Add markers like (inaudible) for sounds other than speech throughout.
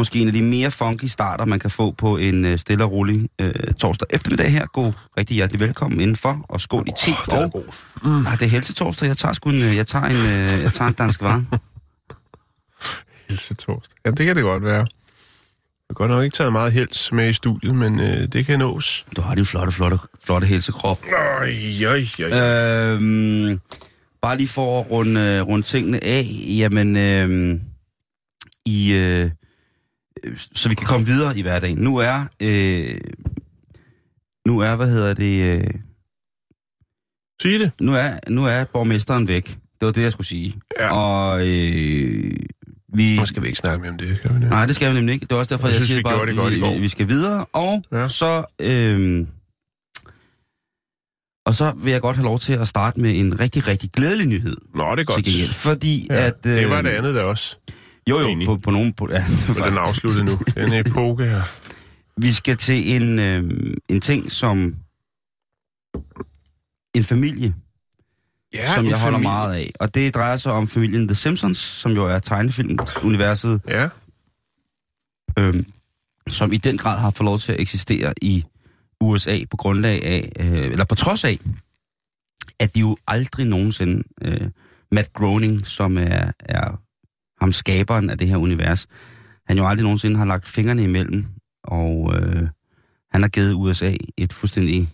Måske en af de mere funky starter, man kan få på en øh, stille og rolig øh, torsdag eftermiddag her. God rigtig hjertelig velkommen indenfor, og skål i te. er og. Mm. Ah, det er helse torsdag. Jeg tager sgu en, øh, jeg tager en, øh, jeg tager en dansk vare. (laughs) Helse torsdag. Ja, det kan det godt være. Jeg har godt nok ikke taget meget hels med i studiet, men øh, det kan nås. Du har din flotte, flotte, flotte helsekrop. Øj, øj, øj. Øhm, bare lige for at runde, øh, runde tingene af, jamen, øh, i, øh, så vi kan komme videre i hverdagen. Nu er, øh, nu er, hvad hedder det, øh, Sig det. nu er, nu er borgmesteren væk. Det var det, jeg skulle sige. Ja. Og øh, vi... Nu skal vi ikke snakke mere om det, skal vi? Nej, det skal vi nemlig ikke. Det er også derfor, Jeg jeg, synes, siger vi bare, det godt i går. vi, vi skal videre. Og Ja. ja. så... Øh, og så vil jeg godt have lov til at starte med en rigtig, rigtig glædelig nyhed. Nå, det er godt. Til gengæld. Fordi Ja, at... Øh, det var det andet der også. Jo, jo, på, på nogen... På, ja, Og den er afsluttet nu. (laughs) Den epoke her. Vi skal til en, øh, en ting, som en familie, Ja, som jeg holder familie. meget af. Og det drejer sig om familien The Simpsons, som jo er tegnefilmuniverset, Ja, øh, som i den grad har fået lov til at eksistere i USA på grundlag af, øh, eller på trods af, at de jo aldrig nogensinde, øh, Matt Groening, som er, er ham skaberen af det her univers, han jo aldrig nogensinde har lagt fingrene imellem, og øh, han har givet USA et fuldstændig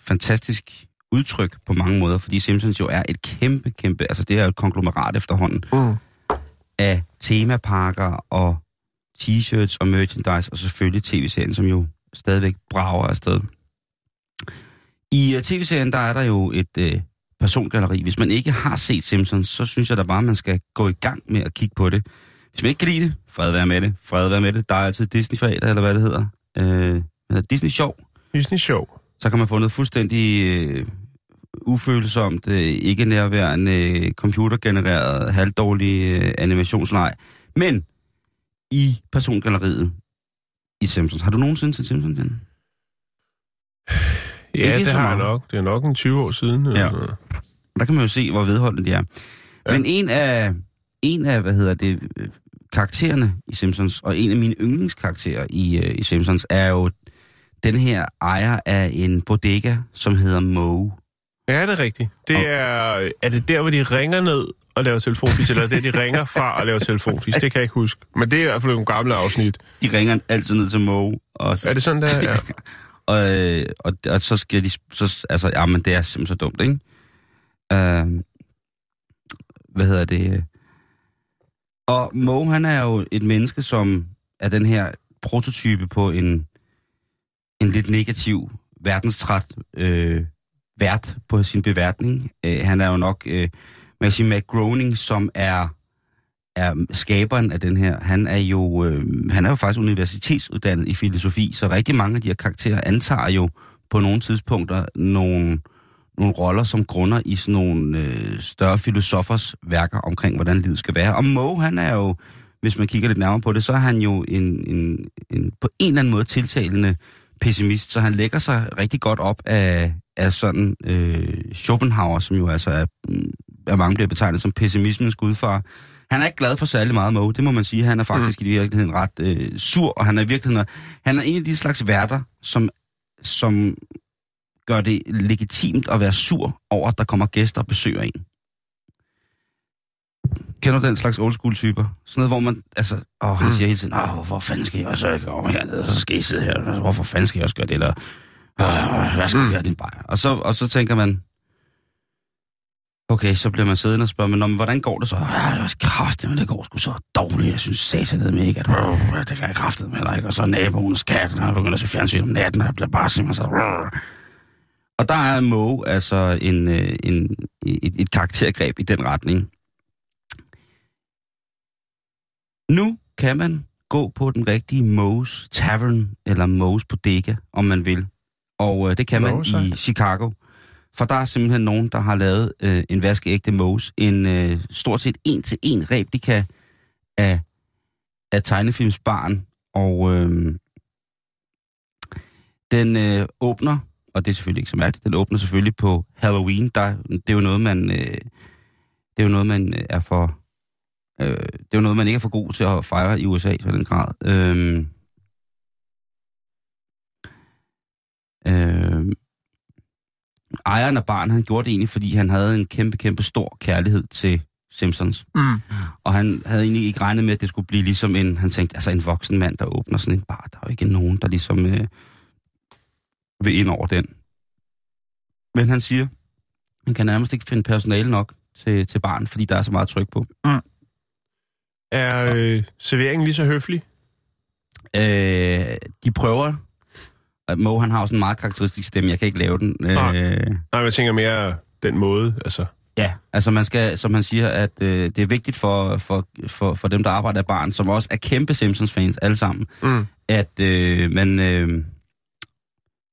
fantastisk udtryk på mange måder, fordi Simpsons jo er et kæmpe, kæmpe, altså det er et konglomerat efterhånden, Mm. af temaparker og t-shirts og merchandise, og selvfølgelig tv-serien, som jo stadigvæk brager afsted. I uh, tv-serien, der er der jo et uh, persongalleri. Hvis man ikke har set Simpsons, så synes jeg da bare, man skal gå i gang med at kigge på det. Hvis man ikke kan lide det, fred være med det. Fred være med det. Der er altid Disney Fredag, eller hvad det hedder. Hvad hedder? Disney Show. Disney Show. Så kan man få noget fuldstændig uh, ufølsomt, uh, ikke nærværende, computergenereret, halvdårlig uh, animationsleg. Men i persongalleriet i Simpsons. Har du nogensinde set Simpsons, Jan? (sighs) (sighs) Ja, Ikke det har jeg nok. Det er nok en 20 år siden. Ja. Der kan man jo se, hvor vedholdende de er. Ja. Men en af, en af, hvad hedder det, øh, karaktererne i Simpsons, og en af mine yndlingskarakterer i, uh, i Simpsons, er jo den her ejer af en bodega, som hedder Moe. Ja, det er rigtigt. Det Og- er, er det der, hvor de ringer ned og laver telefonfis, eller er det, de ringer fra og laver telefonfis? Det kan jeg ikke huske. Men det er i hvert fald nogle gamle afsnit. De ringer altid ned til Moe. Og så, Er det sådan, der? Ja. (laughs) og, øh, og, og så skal de... Så, altså, ja, men det er simpelthen så dumt, ikke? Uh, hvad hedder det? Og Mo, han er jo et menneske, som er den her prototype på en, en lidt negativ, verdenstræt øh, vært på sin beværtning. Øh, han er jo nok, øh, man kan sige, Matt Groening, som er, er skaberen af den her. Han er jo, øh, han er jo faktisk universitetsuddannet i filosofi, så rigtig mange af de her karakterer antager jo på nogle tidspunkter nogle, nogle roller, som grunder i sådan nogle øh, større filosofers værker omkring, hvordan livet skal være. Og Moe, han er jo, hvis man kigger lidt nærmere på det, så er han jo en, en, en på en eller anden måde tiltalende pessimist, så han lægger sig rigtig godt op af, af sådan øh, Schopenhauer, som jo altså er, mm, er mange bliver betegnet som pessimismens gudfar. Han er ikke glad for særlig meget Moe, det må man sige. Han er faktisk mm. i virkeligheden ret øh, sur, og han er i virkeligheden han er en af de slags værter, som, som gør det legitimt at være sur over, at der kommer gæster og besøger en. Kender du den slags old school typer? Sådan noget, hvor man, altså, åh, han Mm. siger hele tiden, åh, hvorfor fanden skal jeg også komme hernede, og så skal I sidde her, hvorfor fanden skal jeg også gøre det, eller, hvad skal Mm. jeg have din bajer? Og så, og så tænker man, Okay, så bliver man siddende og spørger, men, "Nå, men hvordan går det så? Ja, det var kraftigt, men det går sgu så dårligt. Jeg synes satan med ikke, at det kan jeg kraftigt med ikke. Og så naboens kat, der begynder at se fjernsyn om natten, og jeg bliver bare simpelthen så... Og der er Moe altså en, øh, en, et, et karaktergreb i den retning. Nu kan man gå på den rigtige Moe's Tavern, eller Moe's Bodega, om man vil. Og øh, det kan man Moe's, i Chicago. For der er simpelthen nogen, der har lavet øh, en vaskeægte Mose, En øh, stort set en-til-en replika af, af tegnefilmsbarn. Og øh, den øh, åbner, og det er selvfølgelig ikke så mærkeligt, den åbner selvfølgelig på Halloween. Der, det er jo noget, man, øh, det er jo noget, man øh, er for... Øh, det er jo noget, man ikke er for god til at fejre i USA i den grad. Øh, øh, ejeren af barn, han gjorde det egentlig, fordi han havde en kæmpe, kæmpe stor kærlighed til Simpsons. Mm. Og han havde egentlig ikke regnet med, at det skulle blive ligesom en, han tænkte, altså en voksen mand, der åbner sådan en bar. Der er jo ikke nogen, der ligesom øh, vil ind over den. Men han siger, han kan nærmest ikke finde personale nok til, til barn, fordi der er så meget tryk på. Er øh, serveringen lige så høflig? Øh, de prøver, Mo han har sådan en meget karakteristisk stemme, jeg kan ikke lave den. Nej. Øh, Nej, men jeg tænker mere den måde, altså. Ja, altså man skal, som han siger, at øh, det er vigtigt for, for, for, for dem, der arbejder af barn, som også er kæmpe Simpsons-fans alle sammen, Mm. at øh, man, øh,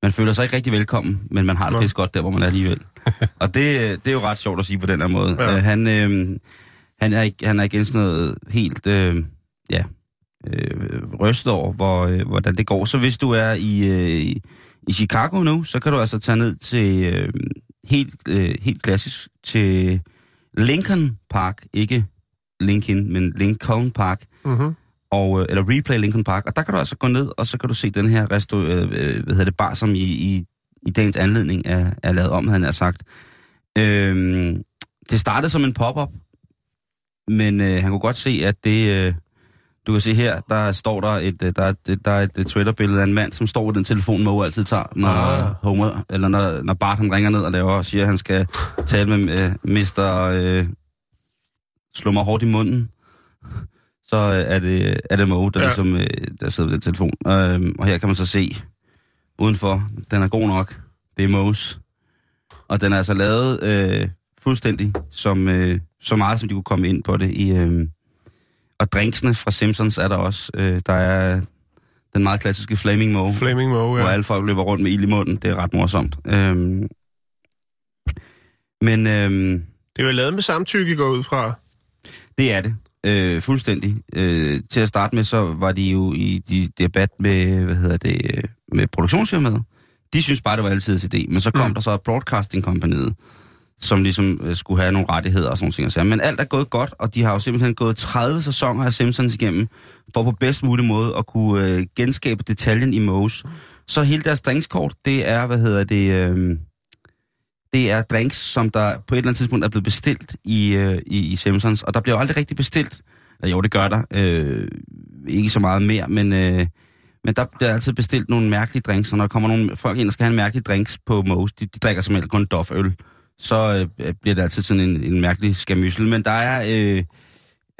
man føler sig ikke rigtig velkommen, men man har det pisse godt der, hvor man er alligevel. (laughs) Og det, øh, det er jo ret sjovt at sige på den her måde. Ja. Øh, han, øh, han, er, ikke- han er igen sådan noget helt, øh, ja, øh, rystet over, hvor, øh, hvordan det går. Så hvis du er i, øh, i- Chicago nu, så kan du altså tage ned til øh, helt, øh, helt klassisk til Lincoln Park, ikke Lincoln, men Lincoln Park, Mm-hmm. og, øh, eller Replay Lincoln Park, og der kan du altså gå ned, og så kan du se den her resto, øh, øh, hvad hedder det, bar, som i, i, i dagens anledning er, er lavet om, han har sagt. Øhm, det startede som en pop-up, men øh, han kunne godt se, at det... Øh, du kan se her, der står der et, øh, der er et, der er et, et Twitter-billede af en mand, som står ved den telefon, Moe altid tager, når, Ah. Homer, eller når, når Bart han ringer ned og laver og siger, at han skal tale med øh, Mr. Øh, slå mig hårdt i munden. Så øh, er det, er det Moe, der, Ja. ligesom, øh, der sidder ved den telefon. Øh, og her kan man så se udenfor, den er god nok. Det er Moes. Og den er altså lavet øh, fuldstændig som, øh, så meget, som de kunne komme ind på det i... Øh, og drinksene fra Simpsons er der også. Øh, der er den meget klassiske Flaming Moe, Flaming Moe, hvor ja. alle folk løber rundt med ild i munden. Det er ret morsomt. Øhm, men øhm, Det er jo lavet med samtykke, går ud fra. det er det. Øh, fuldstændig. Øh, til at starte med, så var de jo i de debat med, hvad hedder det, øh, med produktionsfirmaet. De synes bare, det var altid idé. Men så kom Mm. der så Broadcasting Companyet, som ligesom øh, skulle have nogle rettigheder og sådan nogle ting. og. Men alt er gået godt, og de har jo simpelthen gået 30 sæsoner af Simpsons igennem, for på bedst mulig måde at kunne øh, genskabe detaljen i Moe's. Så hele deres drinkskort, det er, hvad hedder det, øh, det er drinks, som der på et eller andet tidspunkt er blevet bestilt i, øh, i, i Simpsons, og der bliver jo aldrig rigtig bestilt. Ja, jo, det gør der. Øh, ikke så meget mere, men, øh, men der bliver altid bestilt nogle mærkelige drinks, og når der kommer nogle folk ind og skal have en mærkelig drinks på Moe's, de, de drikker simpelthen kun Doff-øl, så øh, bliver det altid sådan en, en mærkelig skamyssel. Men der er, øh,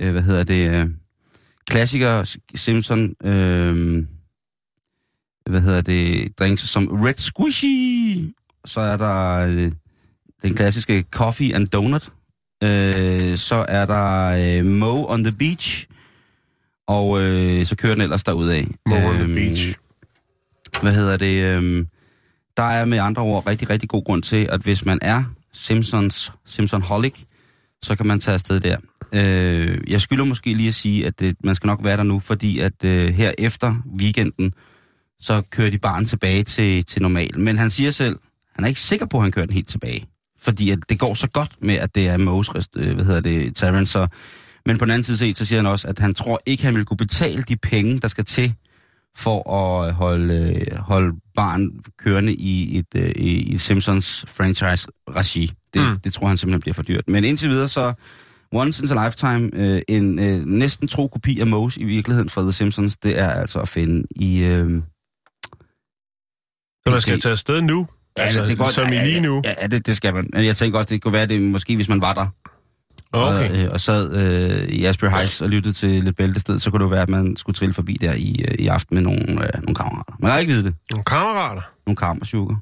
øh, hvad hedder det, øh, klassiker Simpson, øh, hvad hedder det, drinks som Red Squishy, så er der øh, den klassiske Coffee and Donut, øh, så er der øh, Mo on the Beach, og øh, så kører den ellers derudad. Mo on the Øhm, beach. Hvad hedder det? Øh, der er med andre ord rigtig, rigtig god grund til, at hvis man er Simpsons, Simpson-holic, så kan man tage afsted der. Øh, jeg skylder måske lige at sige, at øh, man skal nok være der nu, fordi at øh, her efter weekenden, så kører de barn tilbage til, til normal. Men han siger selv, han er ikke sikker på, at han kører den helt tilbage. Fordi at det går så godt med, at det er Moe's, øh, hvad hedder det, Tavern. Så, men på den anden side set, så siger han også, at han tror ikke, han vil kunne betale de penge, der skal til for at holde, øh, holde barn kørende i et, øh, i et Simpsons franchise-regi. Det, Mm. det tror han simpelthen bliver for dyrt. Men indtil videre så, once in a lifetime, øh, en øh, næsten tro kopi af Moe's i virkeligheden fra The Simpsons, det er altså at finde i... Øh, Så man skal tage afsted nu. Altså, det er godt, som i lige nu? Ja, ja det, det skal man. Jeg tænker også, det kunne være, det måske, hvis man var der, Okay. og, øh, og sad øh, i Asbury Heights og lyttede til lidt bæltested, så kunne det jo være, at man skulle trille forbi der i, øh, i aften med nogle, øh, nogle kammerater. Man kan ikke vide det. Nogle kammerater. Nogle kammersugar.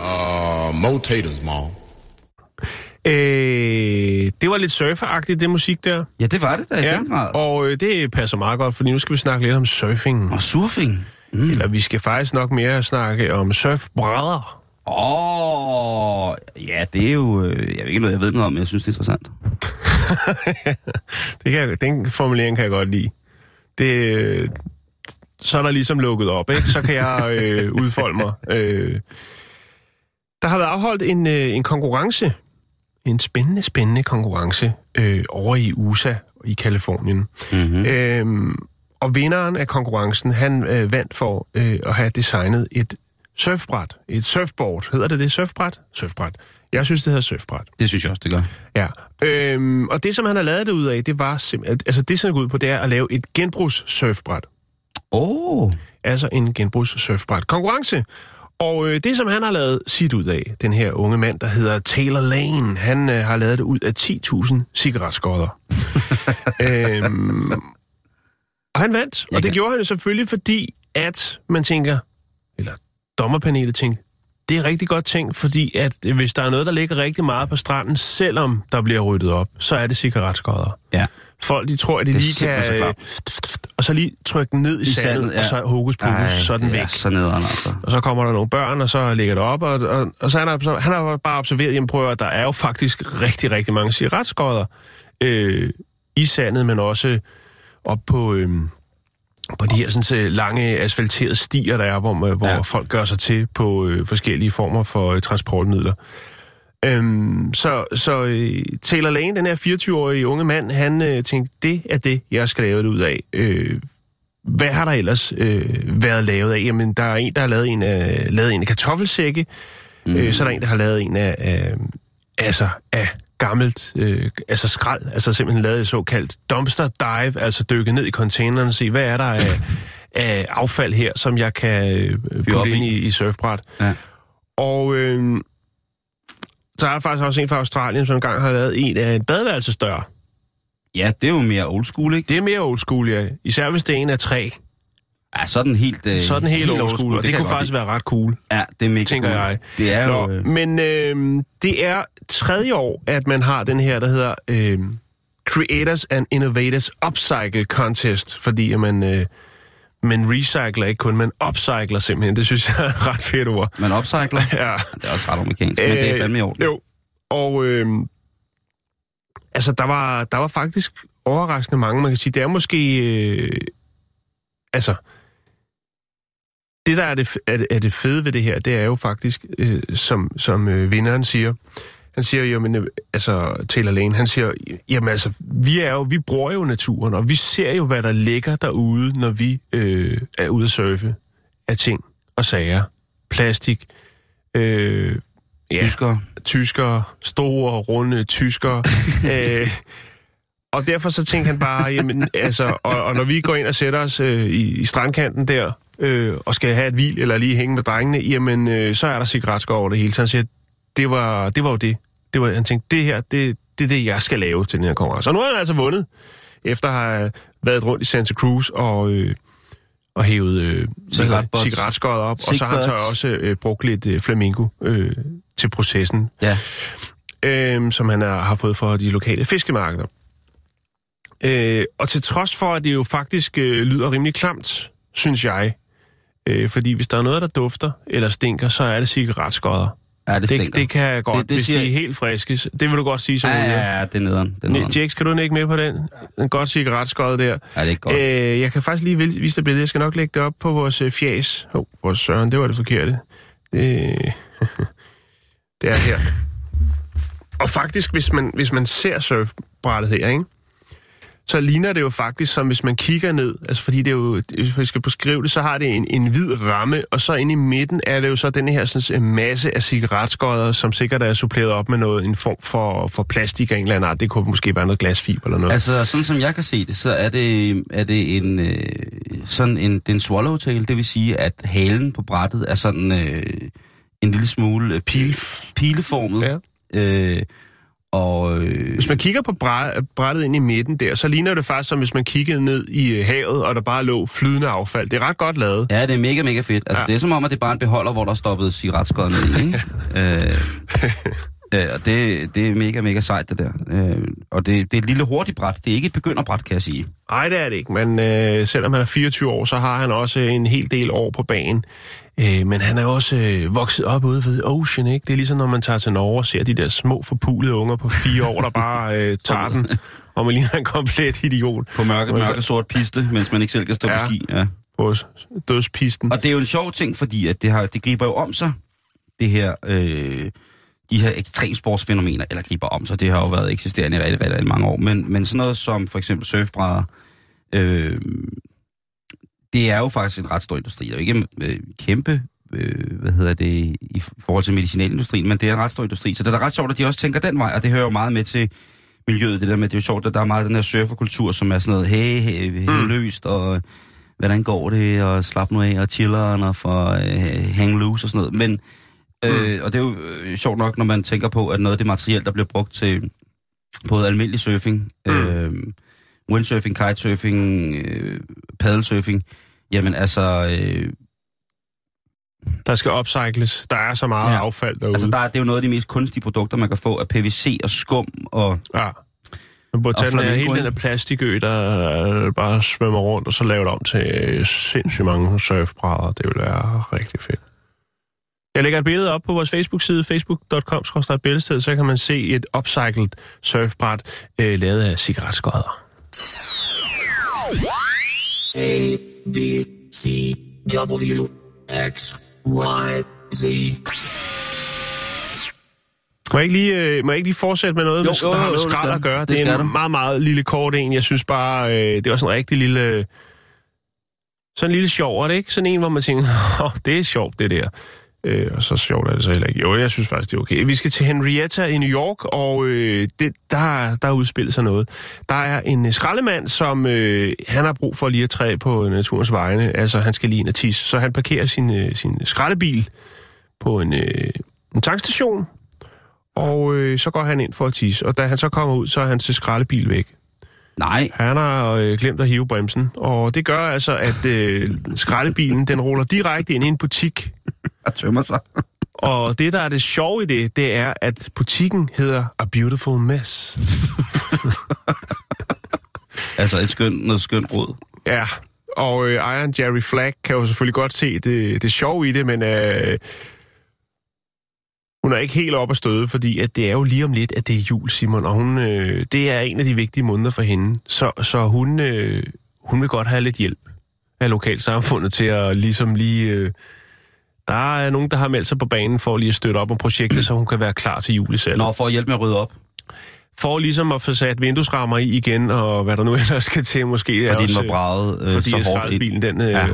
Uh, more taters, mom. Øh, det var lidt surferagtigt, det musik der. Ja, det var det da i den grad. Og, øh, det passer meget godt, fordi nu skal vi snakke lidt om surfing. og surfing. Mm. Eller vi skal faktisk nok mere snakke om surfbrædder. Åh, oh, ja, det er jo... Øh, jeg ved ikke noget, jeg ved noget om, men jeg synes, det er interessant. (laughs) det kan den formulering kan jeg godt lide. Det, øh, så er der ligesom lukket op, ikke? Så kan jeg øh, udfolde mig. Øh, der har været afholdt en, øh, en konkurrence. En spændende, spændende konkurrence øh, over i USA i Kalifornien. Mm-hmm. Øhm, og vinderen af konkurrencen, han øh, vandt for øh, at have designet et surfbræt. Et surfboard. Hedder det det? Surfbræt? Surfbræt. Jeg synes, det hedder surfbræt. Det synes jeg også, det gør. Ja. Øhm, og det, som han har lavet det ud af, det var simpelthen... Altså, det, som går ud på, det er at lave et genbrugs-surfbræt. Åh, oh, Altså en genbrugs-surfbræt. Konkurrence. Og øh, det, som han har lavet sit ud af, den her unge mand, der hedder Taylor Lane, han øh, har lavet det ud af 10.000 cigaretskodder. (laughs) øhm, og han vandt, og det gjorde han jo selvfølgelig, fordi at man tænker, eller dommerpanelet tænkte, det er rigtig godt tænkt, fordi at øh, hvis der er noget, der ligger rigtig meget på stranden, selvom der bliver ryddet op, så er det cigaretskodder. ja. Folk, de tror, at de Det lige kan... så øh, og så lige trykke den ned i, I sandet, sandet, ja. og så hokus pokus, Ej, så er den væk. er så nederen, altså. Og så kommer der nogle børn, og så ligger det op, og, og, og så han har, så, han har bare observeret, jamen prøv at der er jo faktisk rigtig, rigtig mange cigaretskodder øh, i sandet, men også op på, øh, på de her sådan, så lange asfalterede stier, der er, hvor, man- hvor Ja. folk gør sig til på øh, forskellige former for øh, transportmidler. Øhm, så så øh, Taylor Lane, den her 24-årige unge mand, han øh, tænkte, det er det, jeg skal lave det ud af. Øh, hvad har der ellers øh, været lavet af? Jamen, der er en, der har lavet en af, lavet en af kartoffelsække. Mm. Øh, så er der en, der har lavet en af, af altså, af gammelt, øh, altså skrald, altså simpelthen lavet et såkaldt dumpster dive, altså dykke ned i containeren og se, hvad er der af, af affald her, som jeg kan øh, putte ind i. i, surfbræt. Ja. Og øh, så er der faktisk også en fra Australien, som engang har lavet en af en badeværelsesdør. Ja, det er jo mere old school, ikke? Det er mere old school, ja. Især hvis det er en af træ. Ja, så den helt... Øh, Så den helt, helt og det, det kunne faktisk godt være ret cool. lide. Ja, det er mega tænker cool. jeg. Det er jo... Nå, Øh, men øh, det er tredje år, at man har den her, der hedder øh, Creators and Innovators Upcycle Contest, fordi at man, øh, man recycler ikke kun, man upcycler simpelthen. Det synes jeg er et ret fedt ord. man upcycler. (laughs) Ja. Det er også ret amerikansk, men det er fandme i orden. Jo, og øh, altså, der var, der var faktisk overraskende mange, man kan sige. Det er måske... Øh, altså, det, der er det, er, det- er det fede ved det her, det er jo faktisk, øh, som, som øh, vinderen siger, han siger jo, men, øh, altså Taylor Lane, han siger, jamen altså, vi er jo, vi bruger jo naturen, og vi ser jo, hvad der ligger derude, når vi øh, er ude at surfe af ting og sager. Plastik, øh, ja, Tyskere. tyskere, store, runde tyskere. (laughs) øh, og derfor så tænkte han bare, jamen, altså, og, og når vi går ind og sætter os øh, i, i strandkanten der, øh, og skal have et hvil, eller lige hænge med drengene, jamen, øh, så er der cigaretskår over det hele. Så han siger, det var, det var jo det. det var, han tænkte, det her, det, det er det, jeg skal lave til den her konkurrence. Og nu har han altså vundet, efter at have været rundt i Santa Cruz og, øh, og hævet øh, cigaretskåret op. Og så har han så også øh, brugt lidt øh, flamingo øh, til processen Ja. øh, som han er, har fået fra de lokale fiskemarkeder. Øh, og til trods for, at det jo faktisk øh, lyder rimelig klamt, synes jeg, øh, fordi hvis der er noget, der dufter eller stinker, så er det cigaretskodder. Ja, det stinker. det, det kan jeg godt, Det- det, hvis siger- de er helt friske. Det vil du godt sige som ja, ja, ja, det er nederen. Det er nederen. Jax, kan du ikke med på den? En godt cigaretskod der. Ja, det er ikke godt. Øh, jeg kan faktisk lige vise dig billedet. Jeg skal nok lægge det op på vores øh, fjæs. Åh, oh, vores søren, det var det forkerte. Det, (laughs) det er her. Og faktisk, hvis man, hvis man ser surfbrættet her, ikke? Så ligner det jo faktisk, som hvis man kigger ned, altså fordi det er jo, hvis vi skal beskrive det, så har det en, en hvid ramme, og så inde i midten er det jo så den her sådan, en masse af cigaretskodder, som sikkert er suppleret op med noget, en form for, for plastik af en eller anden art. Det kunne måske være noget glasfiber eller noget. Altså, sådan som jeg kan se det, så er det, er det en, øh, sådan en, det er en swallowtail, det vil sige, at halen på brættet er sådan øh, en lille smule øh, pil, pileformet. Ja. Øh, og, øh, Hvis man kigger på bræ- brættet ind i midten der, så ligner det faktisk som hvis man kiggede ned i øh, havet, og der bare lå flydende affald. Det er ret godt lavet. Ja, det er mega, mega fedt. Altså, Ja. ja. det er som om, at det er bare en beholder, hvor der er stoppet cigaretskåret ned, i, ikke? (laughs) øh, (laughs) øh, og det, det er mega, mega sejt, det der. Øh, og det, det er et lille hurtigt bræt. Det er ikke et begynderbræt, kan jeg sige. Nej, det er det ikke, men øh, selvom han er 24 år, så har han også en hel del år på banen. Øh, men han er også øh, vokset op ude ved Ocean, ikke? Det er ligesom, når man tager til Norge og ser de der små forpulede unger på fire år, der bare øh, tager den, og man ligner en komplet idiot På mørke, mørke sort piste, mens man ikke selv kan stå Ja. på ski. Ja. på dødspisten. Og det er jo en sjov ting, fordi at det, har, det griber jo om sig, det her, øh, de her ekstremsportsfænomener, eller griber om sig, det har jo været eksisterende i rigtig, rigtig, rigtig mange år, men, men sådan noget som for eksempel surfbrædder, øh, det er jo faktisk en ret stor industri. Det er jo ikke øh, kæmpe, øh, hvad hedder det, i forhold til medicinalindustrien, men det er en ret stor industri, så det er da ret sjovt, at de også tænker den vej, og det hører jo meget med til miljøet, det der med, det er jo sjovt, at der er meget den her surferkultur, som er sådan noget, hey, hey, hey Mm. løst, og hvordan går det, og slap nu af, og chilleren, og for øh, hang loose og sådan noget. Men, øh, og det er jo øh, sjovt nok, når man tænker på, at noget af det materiel, der bliver brugt til både almindelig surfing, Mm. øh, windsurfing, kitesurfing, øh, paddlesurfing, jamen altså, øh, Der skal upcycles. Der er så meget ja. Affald derude. altså der, er- det er jo noget af de mest kunstige produkter, man kan få af PVC og skum, og Ja. Man burde Og tage den her, hele den plastikø, der øh, bare svømmer rundt, og så lave det om til sindssygt mange surfbrædder. Det vil være rigtig fedt. Jeg lægger et billede op på vores Facebook-side, facebook.com billedsted, så kan man se et upcycled surfbræt øh, lavet af cigaretskodder. A, B, C, W, X, Y, Z. Må jeg ikke lige, øh, må jeg ikke lige fortsætte med noget, Jo, med, jo, der har med det skrald at gøre? Det, Det er en meget, meget lille kort en. Jeg synes bare, øh, det var sådan en rigtig lille... Sådan en lille sjov, er det ikke? Sådan en, hvor man tænker, (laughs) åh, det er sjovt, det der. Øh, og så sjovt er det så heller ikke. Jo, jeg synes faktisk, det er okay. Vi skal til Henrietta i New York, og øh, det, der, der udspiller sig noget. Der er en øh, skraldemand, som øh, han har brug for lige at træde på naturens vegne. Altså, han skal lige ind og tisse. Så han parkerer sin, øh, sin skraldebil på en, øh, en tankstation, og øh, så går han ind for at tisse. Og da han så kommer ud, så er hans skraldebil væk. nej, Han har øh, glemt at hive bremsen, og det gør altså, at øh, skraldebilen den ruller direkte ind i en butik. Og tømmer sig. (laughs) Og det, der er det sjove i det, det er, at butikken hedder A Beautiful Mess. (laughs) Altså et skønt, noget skønt råd. Ja, og øh, ejeren Jerry Flagg kan jo selvfølgelig godt se det, det sjove i det, men øh, hun er ikke helt op at støde, fordi at det er jo lige om lidt, at det er jul, Simon, og hun, øh, det er en af de vigtige måneder for hende. Så, så hun, øh, hun vil godt have lidt hjælp af lokalsamfundet til at ligesom lige... Øh, der er nogen, der har meldt sig på banen for lige at støtte op om projektet, så hun kan være klar til jul. Nå, for at hjælpe med at rydde op, for ligesom at få sat vinduesrammer i igen, og hvad der nu (laughs) ellers skal til måske. fordi også, den var braget øh, fordi så hårdt ind. den øh, Ja.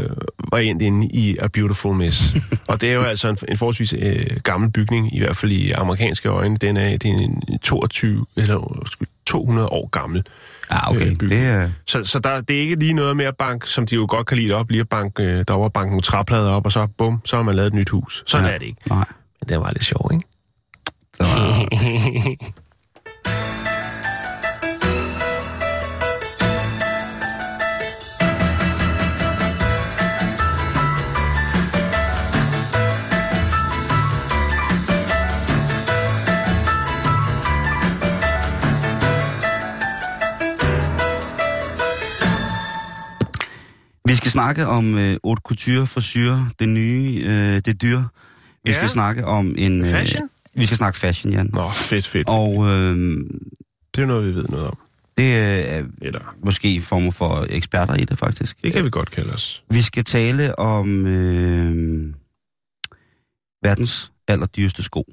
var endt inde i A Beautiful Mess. (laughs) og det er jo altså en, en forholdsvis øh, gammel bygning, i hvert fald i amerikanske øjne. Den er, det er en 22 eller undskyld, 200 år gammel. Ja, okay. øh, det er... Så, så der, det er ikke lige noget med at banke, som de jo godt kan lide op, lige at banke, øh, der var banke nogle træplader op, og så bum, så har man lavet et nyt hus. Sådan ja, er det ikke. Nej. Men det var lidt sjovt, ikke? Det snakke om øh, haute couture frisyr, det nye, øh, det dyr. Vi Ja. skal snakke om en... Øh, Fashion? Vi skal snakke fashion, Jan. Nå, fedt, fedt. Og øh, Det er noget, vi ved noget om. det er Eller, måske former for eksperter i det, faktisk. det kan vi godt kalde os. Vi skal tale om øh, verdens allerdyreste sko.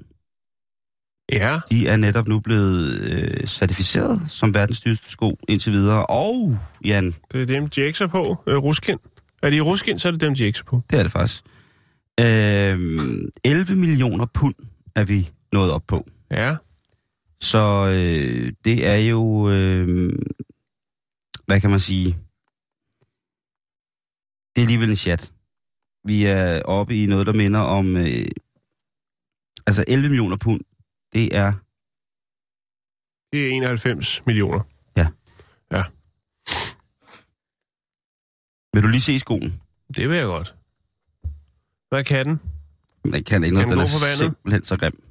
Ja, De er netop nu blevet øh, certificeret som verdens dyreste sko indtil videre. Og, Jan, det er dem, de ikke er på. Øh, ruskind. Er de ruskind, så er det dem, de ikke er på. det er det faktisk. Øh, 11 millioner pund er vi nået op på. Ja, Så øh, det er jo, øh, hvad kan man sige, det er alligevel en chat. Vi er oppe i noget, der minder om, øh, altså 11 millioner pund, det er, det er 91 millioner. vil du lige se skoen? Det vil jeg godt. Hvad kan den? Den kan ikke noget, den den er simpelthen så grim.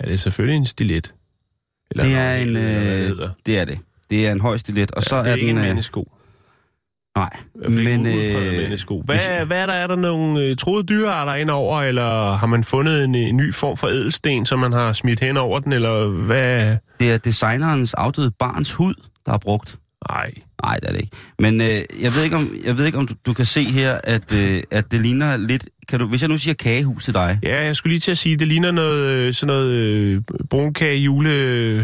Ja, det er selvfølgelig en stilet. Eller Det er en, det øh. Det er det. Det er en høj stilet, og Ja, så det er, er den... en øh, menneskesko. Nej, Men, øh, menneskesko. Hvad, hvad er der? Er der nogle øh, troede dyrearter indover, eller har man fundet en, en ny form for ædelsten, som man har smidt hen over den, eller hvad? det er designerens afdøde barns hud, der er brugt. Nej. Nej, det er det ikke. Men øh, jeg ved ikke, om, jeg ved ikke, om du, du kan se her, at, øh, at det ligner lidt... Kan du, hvis jeg nu siger kagehus til dig, Ja, jeg skulle lige til at sige, det ligner noget, øh, sådan noget øh, brunkage jule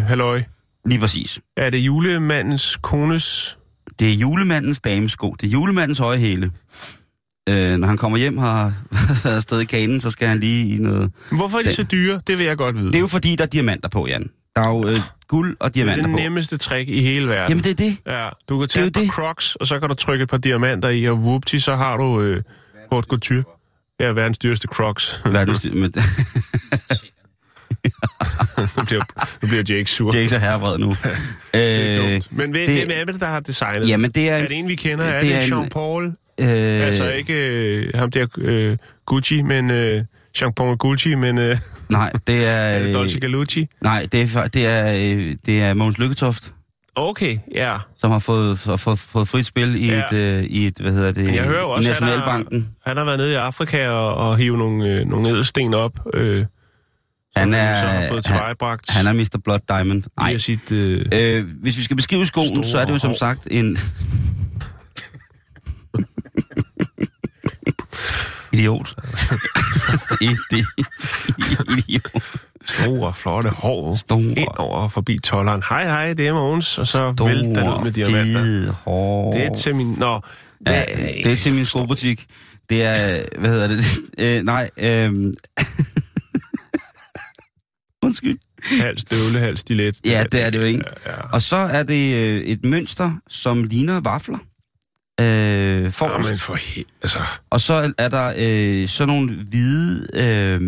halløj. lige præcis. Er det julemandens kones... Det er julemandens damesko. Det er julemandens høje hæle. Øh, når han kommer hjem og har været (laughs) afsted i kanen, så skal han lige i noget... Hvorfor er de så dyre? Det vil jeg godt vide. Det er jo fordi, der er diamanter på, Jan. Der er jo øh, guld og det er diamanter det på. nemmeste trick i hele verden. Jamen, det er det. Ja, du kan tage Det et er par crocs, og så kan du trykke et par diamanter i, og whoopty, så har du øh, haute couture. Ja, verdens dyreste crocs. Verdens, (laughs) men, (laughs) (laughs) nu, bliver, nu bliver Jake sur. det er herrevred nu. (laughs) Det er øh. Men hvem, det- hvem er det, der har designet? jamen, det er er det en, vi kender? Er det det, er en- Jean-Paul? Øh, Altså ikke øh, ham der øh, Gucci, men øh, Jean-Paul Gucci, men øh, (laughs) Nej, det er... er det øh, Dolce Galucci? Nej, det er, det er, øh, det er Mogens Lykketoft, Okay, ja. som har fået, fået, fået frit spil i, Ja. et, øh, i et, hvad hedder det, Men jeg hører også, han har, Nationalbanken. han har været nede i Afrika og, og hive nogle, øh, nogle ædelsten op, øh, Han han er- så har fået han- tilvejebragt. Han er Mr. Blood Diamond. Nej, sit... Øh, øh, hvis vi skal beskrive skoen, Store så er det jo som hår. sagt en... Idiot. (laughs) Idi- Idiot. store, flotte hår Store. ind over forbi tolleren. Hej, hej, det er Mogens, og så vælter den ud med diamanter. hår. Det er til min... Nå, Ja, det er til min skobutik. Det er, hvad hedder det? (laughs) Øh, nej, øhm. Undskyld. Hals, støvle, hals, stilet. Ja, det er det jo ikke. Ja, ja. Og så er det øh, et mønster, som ligner vafler. Øh, forrest. Jamen for helt... Altså, Og så er der øh, sådan nogle hvide, øh,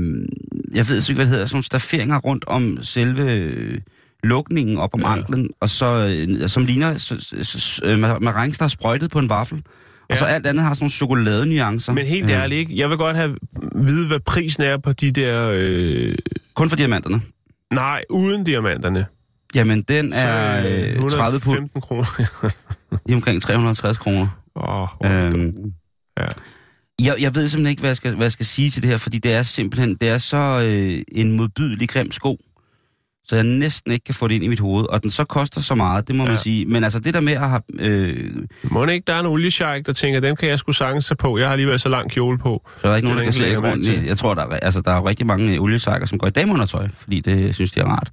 jeg ved ikke, hvad det hedder, sådan nogle stafferinger rundt om selve øh, lukningen op om ja. Anklen, og så, øh, som ligner så, så, så, øh, med, med rings, der er sprøjtet på en vaffel. Og Ja. så alt andet har sådan nogle chokoladenuancer. men helt Øh, ærligt, ikke? Jeg vil godt have vide, hvad prisen er på de der... Øh, Kun for diamanterne. nej, uden diamanterne. Jamen, den er øh, 30 pund. 115 kroner. (laughs) Lige omkring 350 kroner. Åh, Øhm, Ja. jeg, jeg ved simpelthen ikke, hvad jeg, skal, hvad jeg skal sige til det her, fordi det er simpelthen, det er så øh, en modbydelig grim sko, så jeg næsten ikke kan få det ind i mit hoved. Og den så koster så meget, det må ja. man sige. Men altså det der med at have... Øh, Må ikke, der er en oliesjejk, der tænker, dem kan jeg sgu sagtens tage på. Jeg har alligevel så lang kjole på. så er der ikke nogen, er der kan der rundt i. Jeg tror, der er, altså, der er rigtig mange oliesejker, som går i dameundertøj, fordi det synes de er rart.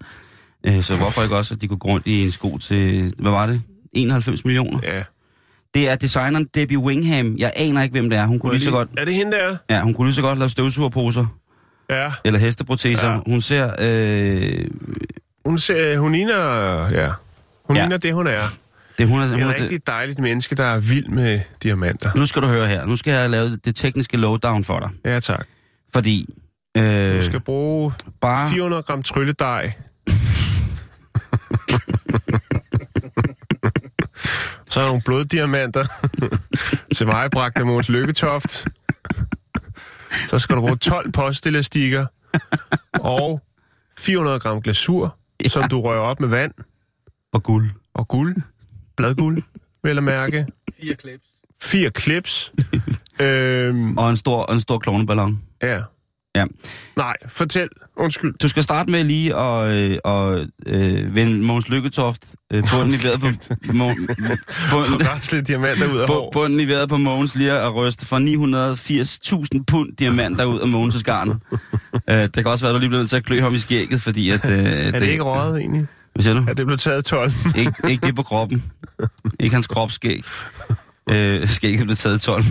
Øh, så hvorfor ikke også, at de kunne gå rundt i en sko til, hvad var det? 91 millioner. Ja. Det er designeren Debbie Wingham. Jeg aner ikke, hvem det er. Hun kunne lige så godt, Er det hende der? ja, hun kunne lige så godt lave støvsugerposer. Ja. Eller hesteproteser. Ja. Hun ser... Øh, Hun, ser, hun ligner... Ja. Hun Ja. ligner det, hun er. det, hun er, hun er et rigtig dejligt menneske, der er vild med diamanter. Nu skal du høre her. Nu skal jeg lave det tekniske lowdown for dig. Ja, tak. Fordi... Øh, Du skal bruge bare... 400 gram trylledej. (laughs) Så er der nogle bloddiamanter til vejbragt af Måns Lykketoft. Så skal du bruge 12 postelastikker og 400 gram glasur, ja. som du rører op med vand Og guld. og guld. Bladguld, vel at mærke. Fire clips. Fire clips. øhm, Og en stor, en stor klovneballon. ja. Ja. Nej, fortæl. Undskyld. Du skal starte med lige at øh, og, øh, vende Måns Lykketoft øh, (laughs) bunden i vejret på, (laughs) Mo, bunden, Rasle diamanter ud af hår. bunden i vejret på Mogens lige at ryste for 980.000 pund diamanter ud af Mogens' garn. (laughs) øh, det kan også være, at du lige bliver nødt til at klø ham i skægget, fordi at... Øh, Er det ikke røget egentlig? Hvad siger du? Er det blevet taget 12? ikke, ikke det på kroppen. Ikke hans kropsskæg. Øh, skægget blev taget i 12.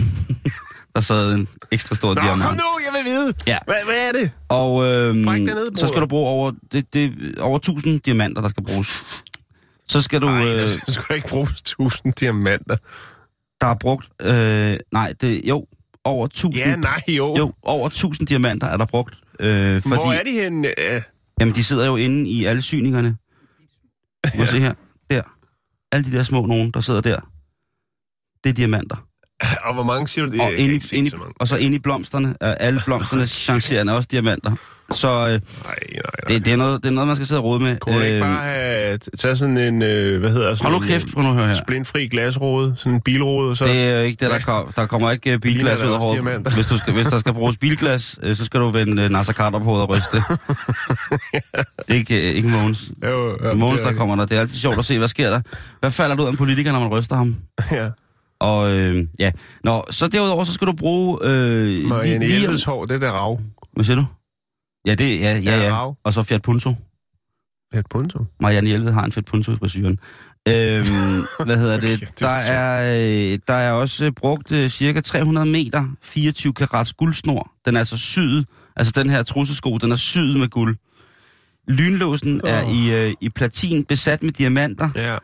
Der sad en ekstra stor Nå, diamant. kom nu, jeg vil vide. Ja. Hvad, hvad er det? Og øhm, ned, så skal du bruge over, det, det, over 1000 diamanter, der skal bruges. Så skal du... Nej, øh, jeg da ikke bruge 1000 diamanter. der er brugt... Øh, nej, det, jo, over 1000... Ja, nej, jo. Jo, over 1000 diamanter er der brugt. Øh, fordi, Hvor er de henne? Øh, Jamen, de sidder jo inde i alle syningerne. Må ja. se her. Der. Alle de der små nogen, der sidder der. Det er diamanter. (laughs) og hvor mange siger du? Det Og, Jeg kan inde, så mange. og så inde i blomsterne, er alle (laughs) blomsterne chancerende også diamanter. Så øh, Nej, nej, nej. det, det, er noget, det er noget, man skal sidde og rode med. Kunne man ikke bare have taget sådan en, øh, hvad hedder sådan Hold nu kæft, prøv nu høre her. splintfri glasråde, sådan en bilråde, og så... Det er jo ikke det, der, kom, der kommer ikke øh, bilglas ud af hovedet. Hvis, du skal, hvis der skal bruges (laughs) bilglas, øh, så skal du vende øh, Nasser Carter på hovedet og ryste. ikke, øh, ikke Mogens. jo, det er der kommer der. Det er altid sjovt at se, hvad sker der. Hvad falder du ud af en politiker, når man ryster ham? Ja. Og øh, ja, Nå, så derudover, så skal du bruge... Øh, Marianne lige- Hjelveds hår, det er der rav. Hvad siger du? Ja, det, ja, ja, Ja, rav. Og så Fiat Punto. Et punto. Marianne Hjelved har en Fiat Punto i frisyren. Øhm, (laughs) hvad hedder det? det Der er øh, der er også øh, brugt øh, cirka 300 meter 24 karats guldsnor. Den er altså syet. Altså den her trussesko, den er syet med guld. Lynlåsen oh. er i, øh, i platin besat med diamanter. Ja.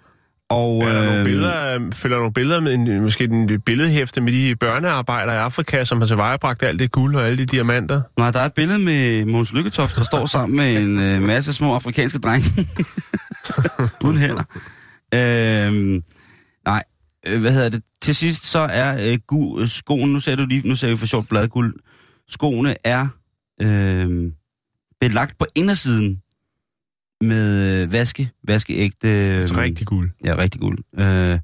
Og, Er der nogle øhm, billeder, øh, følger nogle billeder med, en, måske en billedhæfte med de børnearbejdere i Afrika, som har tilvejebragt alt det guld og alle de diamanter? Nej, der er et billede med Måns Lykketoft, der står sammen med en øh, masse små afrikanske drenge. (laughs) Uden hænder. Øhm, nej, øh, hvad hedder det? Til sidst så er øh, gu, øh, skoen, nu sagde du lige, nu sagde vi for sjovt bladguld, skoene er øh, belagt på indersiden med øh, vaske, vaskeægte... Øh, rigtig guld. Ja, rigtig guld. Øh,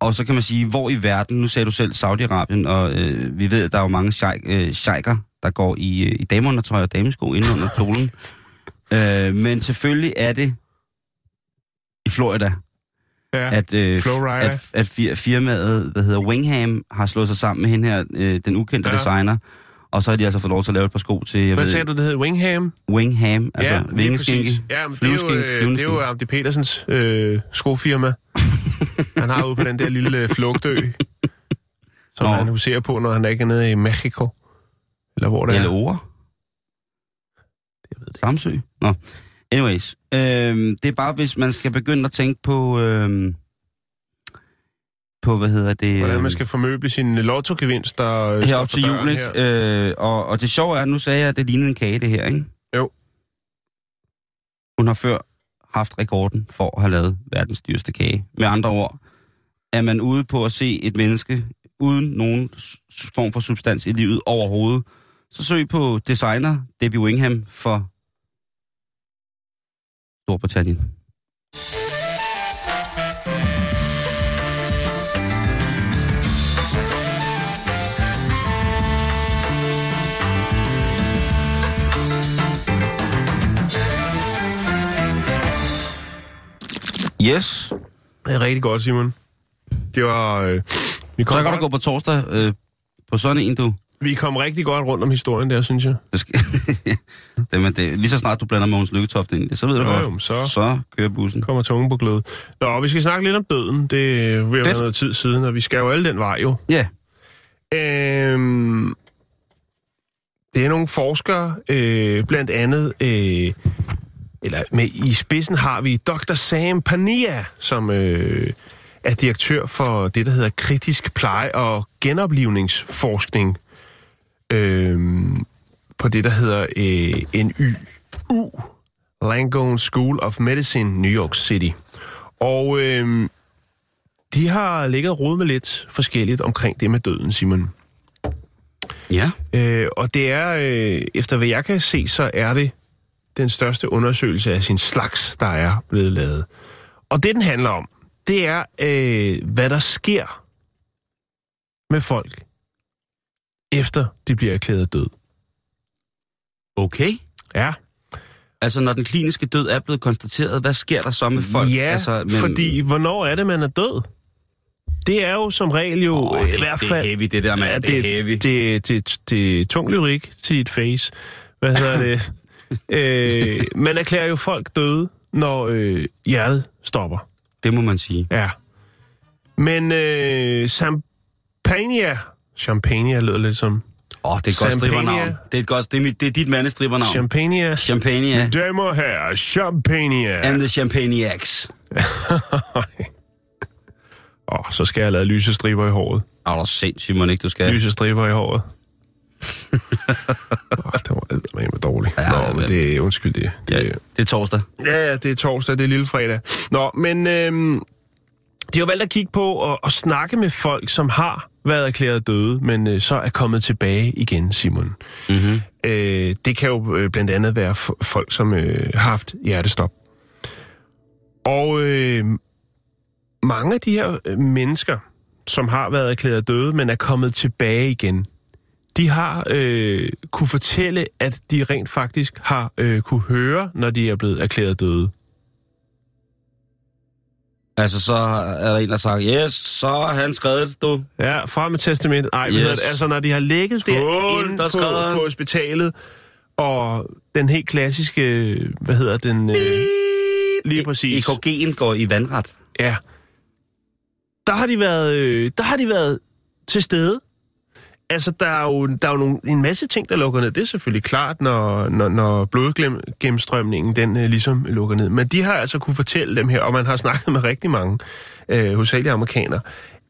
og så kan man sige, hvor i verden, nu sagde du selv Saudi-Arabien, og øh, vi ved, at der er jo mange sheik, øh, sheiker, der går i, øh, i dameundertøj og damesko inde under kjolen. (laughs) øh, men selvfølgelig er det i Florida, Ja. at, øh, at, at fir- firmaet, der hedder Wingham, har slået sig sammen med hende her, øh, den ukendte ja. designer, og så har de altså fået lov til at lave et par sko til, jeg Hvad sagde du, det hed? Wingham? Wingham, altså ja, vingeskinke. Ja, men det er jo, øh, det er jo Amdi Petersens øh, skofirma. (laughs) han har ude på den der lille øh, flugtø, som Nå. han huserer på, når han ikke er nede i Mexico. Eller hvor det er. Eller ord? Jeg ved det. Samsø? Nå. Anyways. Øhm, det er bare, hvis man skal begynde at tænke på... Øhm, på, hvad hedder det... Hvordan man øhm, skal formøble sin lottogevinst, der øh, herop for til jul, her. ikke? Øh, og, og det sjove er, nu sagde jeg, at det lignede en kage, det her, ikke? Jo. Hun har før haft rekorden for at have lavet verdens dyreste kage. Med andre ord, er man ude på at se et menneske uden nogen form for substans i livet overhovedet, så søg på designer Debbie Wingham for Storbritannien. Yes. Det er rigtig godt, Simon. Det var... Øh, vi, kom Så kan du godt, gå på torsdag øh, på sådan en, du. vi kom rigtig godt rundt om historien der, synes jeg. Det skal, (laughs) det, men det, lige så snart du blander Mogens Lykketoft ind så ved du Jo, godt. jo, så- så kører bussen. Kommer tungen på glød. Nå, vi skal snakke lidt om døden. Det er ved at være Fedt. noget tid siden, og vi skal jo alle den vej jo. Ja, Øhm, det er nogle forskere, øh, blandt andet, øh, eller med i spidsen har vi Dr. Sam Pania, som øh, er direktør for det, der hedder kritisk pleje- og genoplivningsforskning øh, på det, der hedder øh, NYU, Langone School of Medicine, New York City. Og øh, de har ligget og med lidt forskelligt omkring det med døden, Simon. ja. Øh, og det er, øh, efter hvad jeg kan se, så er det den største undersøgelse af sin slags, der er blevet lavet. Og det, den handler om, det er, øh, hvad der sker med folk, efter de bliver erklæret død. Okay. Ja, Altså, når den kliniske død er blevet konstateret, hvad sker der så med folk? ja altså, men... fordi hvornår er det, man er død? Det er jo som regel jo øh, det, i hvert det fald... er heavy, det der med, Ja, det, det er heavy. Det, det, det er tung lyrik til et face. Hvad hedder (laughs) det? (laughs) øh, man erklærer jo folk døde, når øh, hjertet stopper. det må man sige. Ja. Men øh, Champagne... Champagne lyder lidt som... Åh, oh, det er et godt strippernavn. Det er, et godt, det er, mit, det er dit mandestrippernavn. Champagne... Champagne. Damer og herrer, Champagne... And the Champagneacs. (laughs) Åh, oh, så skal jeg lade lyse striber i håret. Åh, oh, sindssygt, man ikke, du skal. Lyse striber i håret. Oh, det var eddermame dårligt. Ja, Nå, men det er undskyld det. det Ja, det er torsdag. Ja, ja, det er torsdag, det er lille fredag. Nå, men øhm, de har valgt at kigge på at, at snakke med folk, som har været erklæret døde, men øh, så er kommet tilbage igen, Simon. Mm-hmm. Øh, det kan jo øh, blandt andet være folk, som øh, har haft hjertestop. Og øh, mange af de her øh, mennesker, som har været erklæret døde, men er kommet tilbage igen, de har øh, kunne fortælle, at de rent faktisk har øh, kunne høre, når de er blevet erklæret døde. Altså, så er der en, der sagt, yes, så har han skrevet, du. Ja, frem med testamentet. Ej, yes. Det, altså når de har ligget Skål, derinde der på, på hospitalet, og den helt klassiske, hvad hedder den? Øh, lige præcis. EKG'en går i vandret. Ja. Der har de været, øh, der har de været til stede. Altså, der er jo, der er jo nogle, en masse ting, der lukker ned. Det er selvfølgelig klart, når, når, når blodgennemstrømningen den øh, ligesom lukker ned. Men de har altså kunne fortælle dem her, og man har (laughs) snakket med rigtig mange, øh, hovedsageligt amerikanere,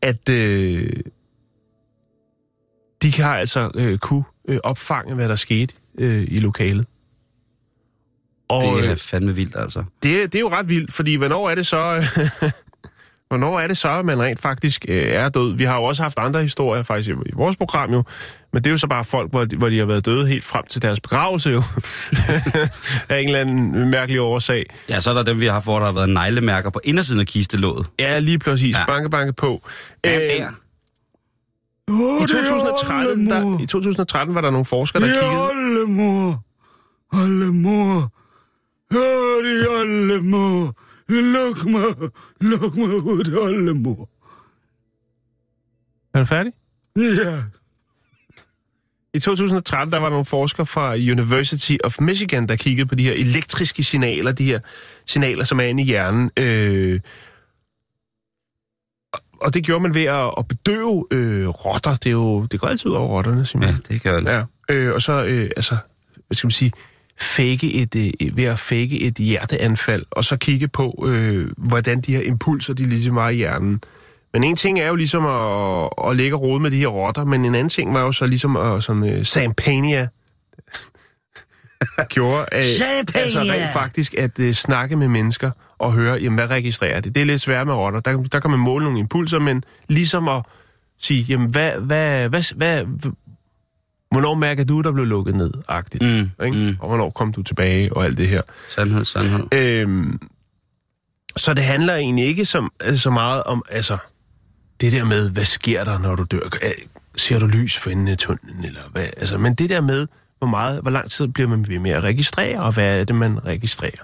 at øh, de har altså øh, kunne øh, opfange, hvad der skete øh, i lokalet. Og, Det øh, er fandme vildt, altså. det, det er jo ret vildt, fordi hvornår er det så... (laughs) hvornår er det så, at man rent faktisk øh, er død? Vi har jo også haft andre historier faktisk i, i vores program jo, men det er jo så bare folk, hvor de, hvor de har været døde helt frem til deres begravelse jo. (laughs) af en eller anden mærkelig årsag. Ja, så er der dem, vi har for, der har været neglemærker på indersiden af kistelåget. Ja, lige præcis. Ja. Banke, banke på. Ja, Øh, der. I 2013, der, I 2013 var der nogle forskere, der kiggede... Oldemor. Oldemor. Hør de oldemor. Luk mig. Luk mig ud, oldemor. Er du færdig? Ja. I 2013 der var der nogle forskere fra University of Michigan, der kiggede på de her elektriske signaler, de her signaler, som er inde i hjernen. Øh, og- det gjorde man ved at, at bedøve øh, rotter. Det, er jo, det går altid ud over rotterne, Simon. Ja, det kan jeg jo Ja. Øh, og så, øh, altså, hvad skal man sige, fake et, øh, ved at fake et hjerteanfald, og så kigge på, øh, hvordan de her impulser, de ligesom var i hjernen. Men en ting er jo ligesom at, at lægge råd med de her rotter, men en anden ting var jo så ligesom, at, som uh, Sam Pania (laughs) gjorde, Champagne! altså rent faktisk at uh, snakke med mennesker og høre, jamen hvad registrerer det? Det er lidt svært med rotter. Der, der kan man måle nogle impulser, men ligesom at sige, jamen hvad, hvad, hvad, hvad, hvornår mærker du, der blev lukket ned, agtigt, Mm, ikke? mm. Og hvornår kom du tilbage, og alt det her. Sandhed, sandhed. Øhm, så det handler egentlig ikke som, altså, så meget om, altså, det der med, hvad sker der, når du dør? Øh, Ser du lys for enden af tunnelen, eller hvad? Altså, men det der med, hvor meget, hvor lang tid bliver man ved med at registrere, og hvad er det, man registrerer?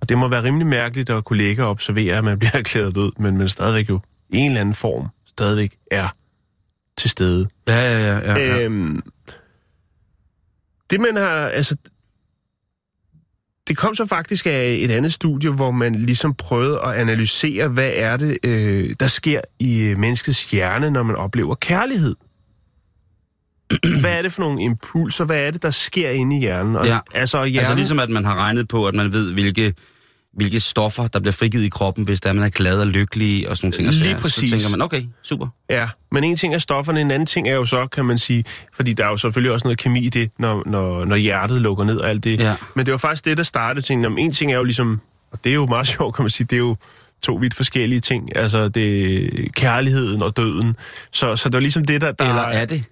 Og det må være rimelig mærkeligt at kunne ligge og observere, at man bliver (laughs) erklæret død, men man stadigvæk jo i en eller anden form stadigvæk er til stede. Ja, ja, ja. ja, ja. Øhm, det man har, altså, det kom så faktisk af et andet studie, hvor man ligesom prøvede at analysere, hvad er det, øh, der sker i øh, menneskets hjerne, når man oplever kærlighed. (clears throat) hvad er det for nogle impulser? Hvad er det, der sker inde i hjernen? Og, Ja. Altså, hjernen, Altså ligesom at man har regnet på, at man ved, hvilke, hvilke stoffer, der bliver frigivet i kroppen, hvis der man er glad og lykkelig og sådan nogle ting. Lige præcis. Så tænker man, okay, super. Ja, men en ting er stofferne, en anden ting er jo så, kan man sige, fordi der er jo selvfølgelig også noget kemi i det, når, når, når hjertet lukker ned og alt det. Ja. Men det var faktisk det, der startede ting. Om en ting er jo ligesom, og det er jo meget (laughs) sjovt, kan man sige, det er jo to vidt forskellige ting. Altså, det kærligheden og døden. Så, så det var ligesom det, der... der Eller er det?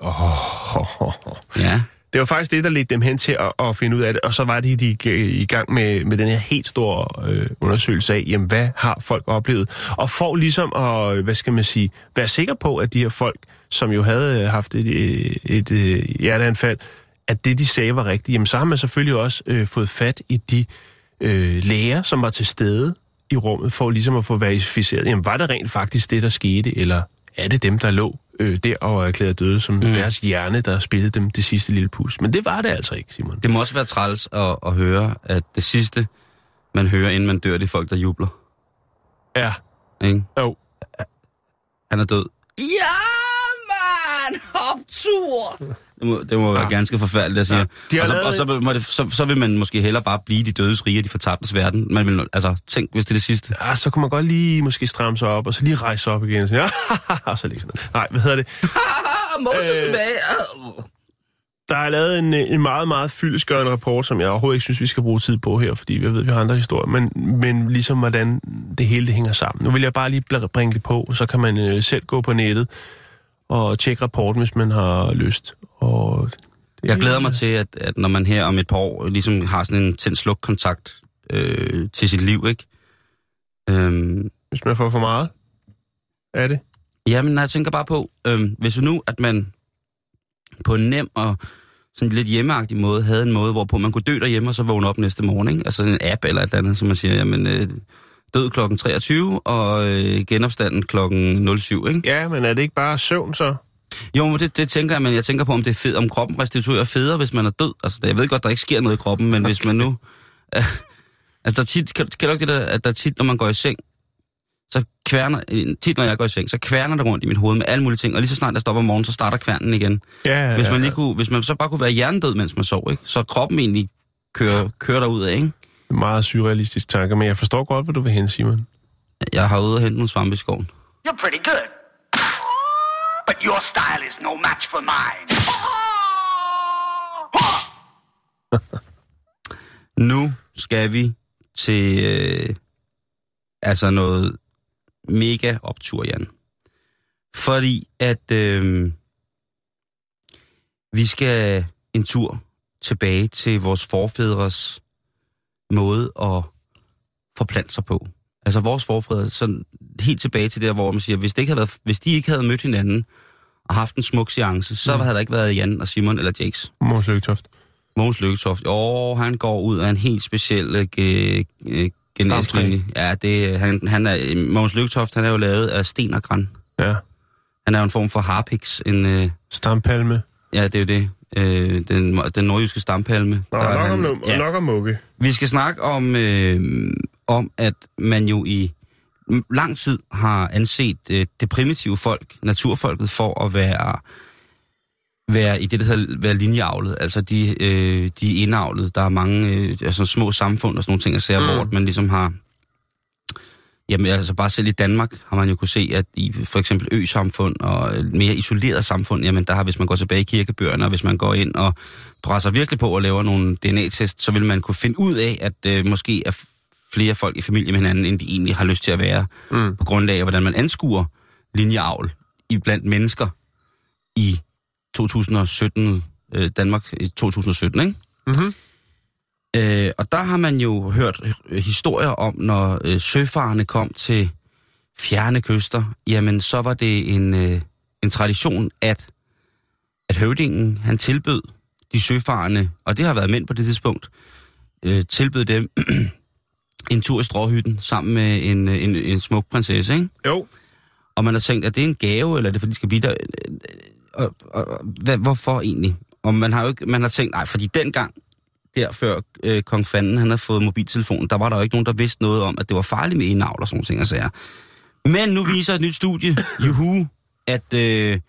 Oh, oh, oh. Ja. Det var faktisk det, der ledte dem hen til at, at finde ud af det. Og så var de, de gik øh, i gang med, med den her helt store øh, undersøgelse af, jamen, hvad har folk oplevet? Og for ligesom at, øh, hvad skal man sige, være sikker på, at de her folk, som jo havde øh, haft et, et, et, et hjerteanfald, at det, de sagde, var rigtigt, jamen så har man selvfølgelig også øh, fået fat i de øh, læger, som var til stede i rummet, for ligesom at få verificeret, jamen var det rent faktisk det, der skete, eller er det dem, der lå øh, der og er erklæret døde, som mm. deres hjerne, der spillede dem det sidste lille pus. Men det var det altså ikke, Simon. Det må også være træls at, at høre, at det sidste, man hører, inden man dør, det er folk, der jubler. Ja, Ikke? jo. Han er død. Ja, man! Optur! Det må, det må være Ja. ganske forfærdeligt at sige. Ja. De og så, lavet- og så, må det, så, så vil man måske hellere bare blive de dødes rige og de fortabtes verden. Man vil, altså, tænk, hvis det er det sidste. Ja, så kunne man godt lige måske stramme sig op, og så lige rejse sig op igen. Ja, (laughs) og så lige sådan. Nej, hvad hedder det? (laughs) Motor Øh, tilbage! Der er lavet en, en meget, meget fyldesgørende rapport, som jeg overhovedet ikke synes, vi skal bruge tid på her, fordi jeg ved, vi har andre historier, men, men ligesom hvordan det hele det hænger sammen. Nu vil jeg bare lige bringe det på, så kan man øh, selv gå på nettet og tjekke rapporten, hvis man har lyst. Og Jeg glæder mig til, at, at når man her om et par år ligesom har sådan en tænd sluk kontakt øh, til sit liv, ikke? Øhm, Hvis man får for meget af det. Jamen, jeg tænker bare på, øhm, hvis nu, at man på en nem og sådan lidt hjemmeagtig måde, havde en måde, hvorpå man kunne dø derhjemme, og så vågne op næste morgen, ikke? Altså sådan en app eller et eller andet, som man siger, jamen, øh, død klokken 23, og øh, genopstanden klokken 07, ikke? Ja, men er det ikke bare søvn så? Jo, men det, det tænker jeg, men jeg tænker på, om det er fed, om kroppen restituerer federe, hvis man er død. Altså, jeg ved godt, der ikke sker noget i kroppen, men okay. hvis man nu... Øh, (laughs) altså, der er tit, kan, kan du ikke det der, at der er tit, når man går i seng, så kværner, tit når jeg går i seng, så kværner det rundt i mit hoved med alle mulige ting, og lige så snart jeg stopper om morgenen, så starter kværnen igen. Ja, Hvis man, lige kunne, hvis man så bare kunne være hjernedød, mens man sov, ikke? så kroppen egentlig kører, kører derud af, ikke? Meget surrealistisk tanke, men jeg forstår godt, hvad du vil hen, Simon. Jeg har ude og hente nogle svampe i skoven. You're pretty good. But your style is no match for mine. (laughs) Nu skal vi til øh, altså noget mega optur, Jan. Fordi at øh, vi skal en tur tilbage til vores forfædres måde at forplante sig på. Altså vores forfædre, sådan helt tilbage til der, hvor man siger, hvis, det ikke havde været, hvis de ikke havde mødt hinanden og haft en smuk seance, så mm. havde der ikke været Jan og Simon eller Jakes. Mås Lykketoft. Mogens Lykketoft, jo, han går ud af en helt speciel øh, øh, genetisk. Ja, det, han, han er, Mogens Lykketoft, han er jo lavet af sten og græn. Ja. Han er jo en form for harpix, en, øh, Stampalme. ja, det er jo det, øh, den, den nordjyske stampalme. Nå, Der er nok, han- om, ja. nok om mugge. Vi skal snakke om, øh, om, at man jo i lang tid har anset øh, det primitive folk, naturfolket, for at være, være i det, der hedder være linjeavlet. Altså de, øh, de er indavlet. Der er mange øh, altså små samfund og sådan nogle ting, at se, mm. hvor man ligesom har... Jamen altså bare selv i Danmark har man jo kunne se, at i for eksempel ø-samfund og mere isoleret samfund, jamen der har, hvis man går tilbage i kirkebøgerne, og hvis man går ind og presser virkelig på og laver nogle DNA-test, så vil man kunne finde ud af, at øh, måske er flere folk i familie med hinanden, end de egentlig har lyst til at være, mm. på grundlag af, hvordan man anskuer linjeavl i blandt mennesker i 2017, øh, Danmark i 2017, ikke? Mhm. Øh, og der har man jo hørt historier om, når øh, søfarerne kom til fjerne kyster, jamen så var det en, øh, en tradition, at, at høvdingen, han tilbød de søfarende, og det har været mænd på det tidspunkt, øh, tilbød dem (clears throat) en tur i stråhytten sammen med en, øh, en, en smuk prinsesse, ikke? Jo. Og man har tænkt, at det er en gave, eller er det fordi, de skal blive der? Og, og, og hvad, hvorfor egentlig? Og man har jo ikke, man har tænkt, nej, fordi dengang, der før øh, kong Fanden, han havde fået mobiltelefon, der var der jo ikke nogen, der vidste noget om, at det var farligt med indavl og sådan nogle ting og sager. Men nu viser et nyt studie, juhu, at, øh,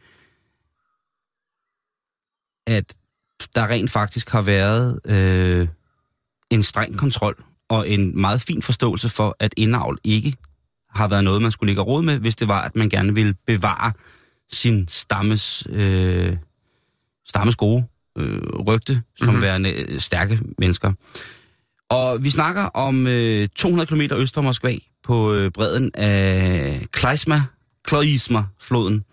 at der rent faktisk har været øh, en streng kontrol og en meget fin forståelse for, at indavl ikke har været noget, man skulle ligge råd med, hvis det var, at man gerne ville bevare sin stammes, øh, stammes gode øh, rygte som mm-hmm. værende øh, stærke mennesker. Og vi snakker om øh, 200 km øst for Moskva på øh, bredden af Kleisma, Kloisma-floden.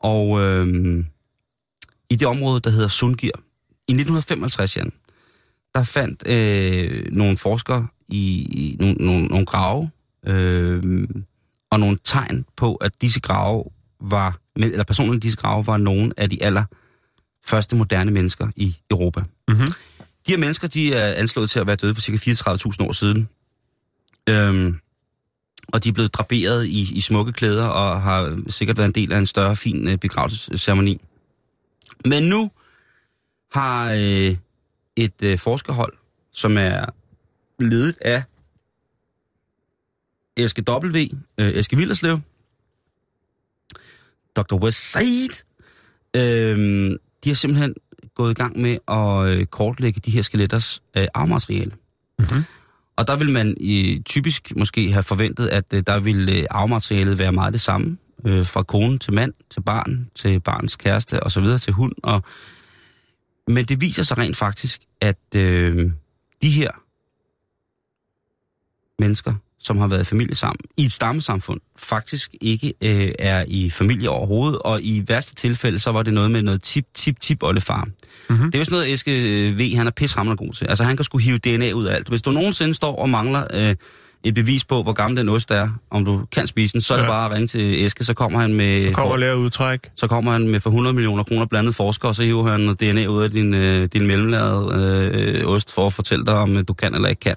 Og øh, i det område, der hedder Sundgir. I 1955, Jan, der fandt øh, nogle forskere i, i nogle, nogle, nogle grave øh, og nogle tegn på, at disse grave var, eller personerne i disse grave var nogle af de aller første moderne mennesker i Europa. Mhm. De her mennesker, de er anslået til at være døde for ca. 34.000 år siden. Øhm, og de er blevet draperet i, i smukke klæder og har sikkert været en del af en større, fin øh, begravelsesceremoni. Men nu har øh, et øh, forskerhold, som er ledet af Eske W., øh, Eske Villerslev, Dr. Westside, øh, de har simpelthen gået i gang med at øh, kortlægge de her skeletters øh, arvemateriale. Mhm. Og der vil man i, typisk måske have forventet, at øh, der vil øh, arvematerialet være meget det samme. Øh, fra kone til mand, til barn, til barns kæreste og så videre til hund. Og, men det viser sig rent faktisk, at øh, de her mennesker, som har været i familie sammen, i et stammesamfund, faktisk ikke øh, er i familie overhovedet, og i værste tilfælde, så var det noget med noget tip, tip, tip oldefar. Mm-hmm. Det er jo sådan noget, Eske øh, V, han er pishammerende god til. Altså, han kan skulle hive DNA ud af alt. Hvis du nogensinde står og mangler øh, et bevis på, hvor gammel den ost er, om du kan spise den, så er det bare at ringe til Eske, så kommer han med... Kommer og lærer udtræk. så kommer han med for 100 millioner kroner blandet forsker, og så hiver han noget DNA ud af din, øh, din mellemlavede øh, ost for at fortælle dig, om øh, du kan eller ikke kan.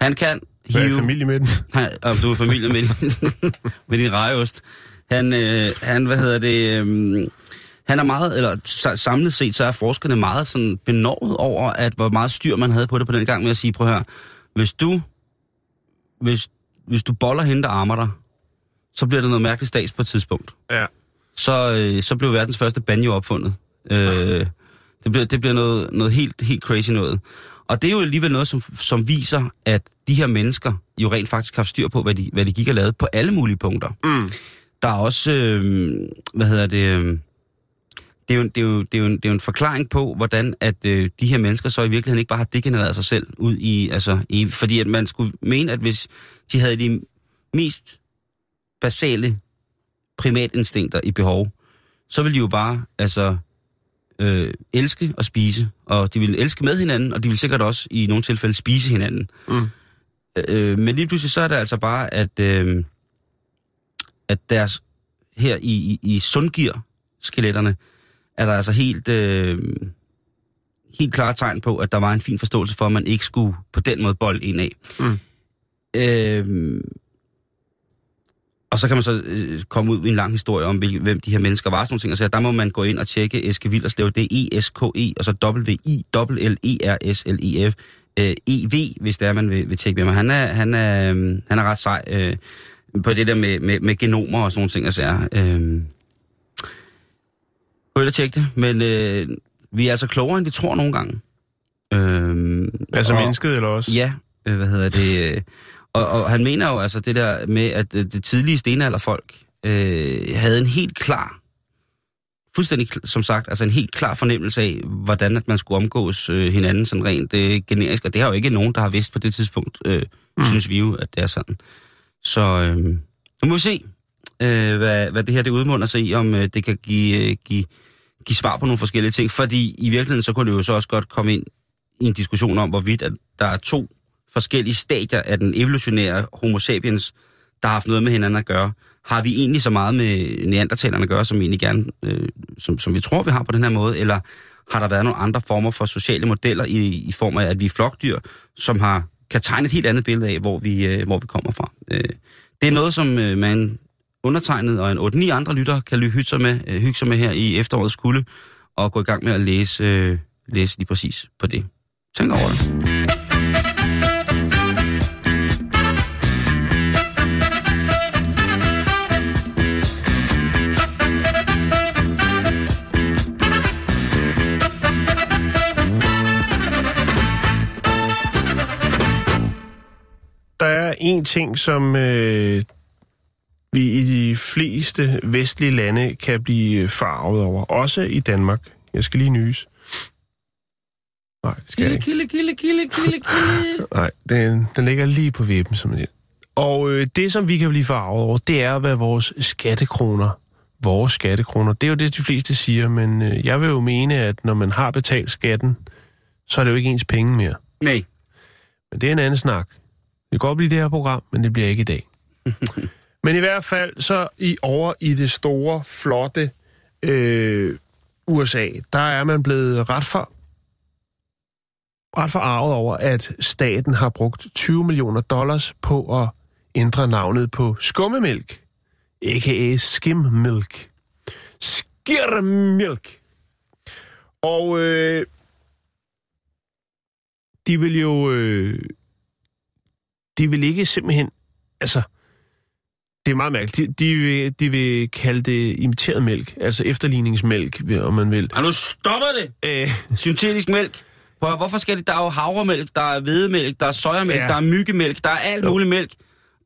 Han kan Hvad er hive... familie med den? Han, om du er familie med, din- (laughs) med din rejeost. Han, øh, han, hvad hedder det... Øh, han er meget, eller sa- samlet set, så er forskerne meget sådan benovet over, at hvor meget styr man havde på det på den gang med at sige, prøv her, hvis du, hvis, hvis du boller hende, der armer dig, så bliver det noget mærkeligt stads på et tidspunkt Ja. så, øh, så blev verdens første banjo opfundet. Øh, det, bliver, det bliver noget, noget helt, helt crazy noget. Og det er jo alligevel noget, som, som viser, at de her mennesker jo rent faktisk har styr på, hvad de, hvad de gik og lavede på alle mulige punkter. Mm. Der er også, øh, hvad hedder det, øh, det er, jo, det, er jo, det, er jo en, det er jo en forklaring på, hvordan at øh, de her mennesker så i virkeligheden ikke bare har degenereret sig selv ud i, altså, i, fordi at man skulle mene, at hvis de havde de mest basale primatinstinkter i behov, så vil de jo bare altså øh, elske og spise, og de vil elske med hinanden, og de vil sikkert også i nogle tilfælde spise hinanden. Mm. Øh, men lige pludselig så er det altså bare, at, øh, at deres her i, i, i sundgir-skeletterne, er der altså helt, øh, helt klare tegn på, at der var en fin forståelse for, at man ikke skulle på den måde bold ind af. Mm. Øh, og så kan man så øh, komme ud i en lang historie om, hvilke, hvem de her mennesker var, sådan nogle ting. Og så der må man gå ind og tjekke Eske Villerslev, det er E-S-K-E, og så W-I-L-L-E-R-S-L-I-F, øh, E-V, hvis det er, man vil, vil tjekke med mig. Han er, han er, øh, han er ret sej øh, på det der med, med, med genomer og sådan nogle ting. Altså, øh, gå ind og tjekke det, men øh, vi er altså klogere, end vi tror nogle gange. Øh, Altså og- mennesket eller også? Ja, øh, hvad hedder det? øh, Og, og han mener jo altså det der med, at øh, det tidlige stenalderfolk øh, havde en helt klar, fuldstændig som sagt, altså en helt klar fornemmelse af, hvordan at man skulle omgås øh, hinanden sådan rent øh, generisk. Og det har jo ikke nogen, der har vidst på det tidspunkt, øh, mm. synes vi jo, at det er sådan. Så øh, nu må vi se, øh, hvad, hvad det her det udmunder sig i, om øh, det kan give, øh, give, give svar på nogle forskellige ting. Fordi i virkeligheden, så kunne det jo så også godt komme ind i en diskussion om, hvorvidt at der er to forskellige stadier af den evolutionære homo sapiens, der har haft noget med hinanden at gøre. Har vi egentlig så meget med neandertalerne at gøre, som vi egentlig gerne, øh, som, som vi tror, vi har på den her måde, eller har der været nogle andre former for sociale modeller i, i form af, at vi er flokdyr, som har kan tegne et helt andet billede af, hvor vi, øh, hvor vi kommer fra. Øh, det er noget, som øh, man undertegnet og en 8-9 andre lytter kan hygge sig med, øh, hygge sig med her i efterårets kulde, og gå i gang med at læse, øh, læse lige præcis på det. Tænk over det. Der er en ting, som øh, vi i de fleste vestlige lande kan blive farvet over. Også i Danmark. Jeg skal lige nys. Nej, det skal jeg ikke. Kilde, kilde, kilde, kilde, kilde. (laughs) Nej, den, den ligger lige på vippen, som man siger. Og øh, det, som vi kan blive farvet over, det er, hvad vores skattekroner, vores skattekroner, det er jo det, de fleste siger, men øh, jeg vil jo mene, at når man har betalt skatten, så er det jo ikke ens penge mere. Nej. Men det er en anden snak. Det kan godt blive det her program, men det bliver ikke i dag. (laughs) men i hvert fald så i over i det store, flotte øh, USA, der er man blevet ret for ret forarvet over, at staten har brugt 20 millioner dollars på at ændre navnet på skummemælk, a.k.a. skimmilk. Skirmilk. Og øh, de vil jo... Øh, de vil ikke simpelthen... Altså, det er meget mærkeligt. De, de, vil, de vil kalde det imiteret mælk, altså efterligningsmælk, om man vil. Og nu stopper det! Øh, Syntetisk mælk. Hvor, hvorfor skal det? Der er jo havremælk, der er hvedemælk, der er sojamælk, Ja. ja. der er myggemælk, der er alt Jo. muligt mælk.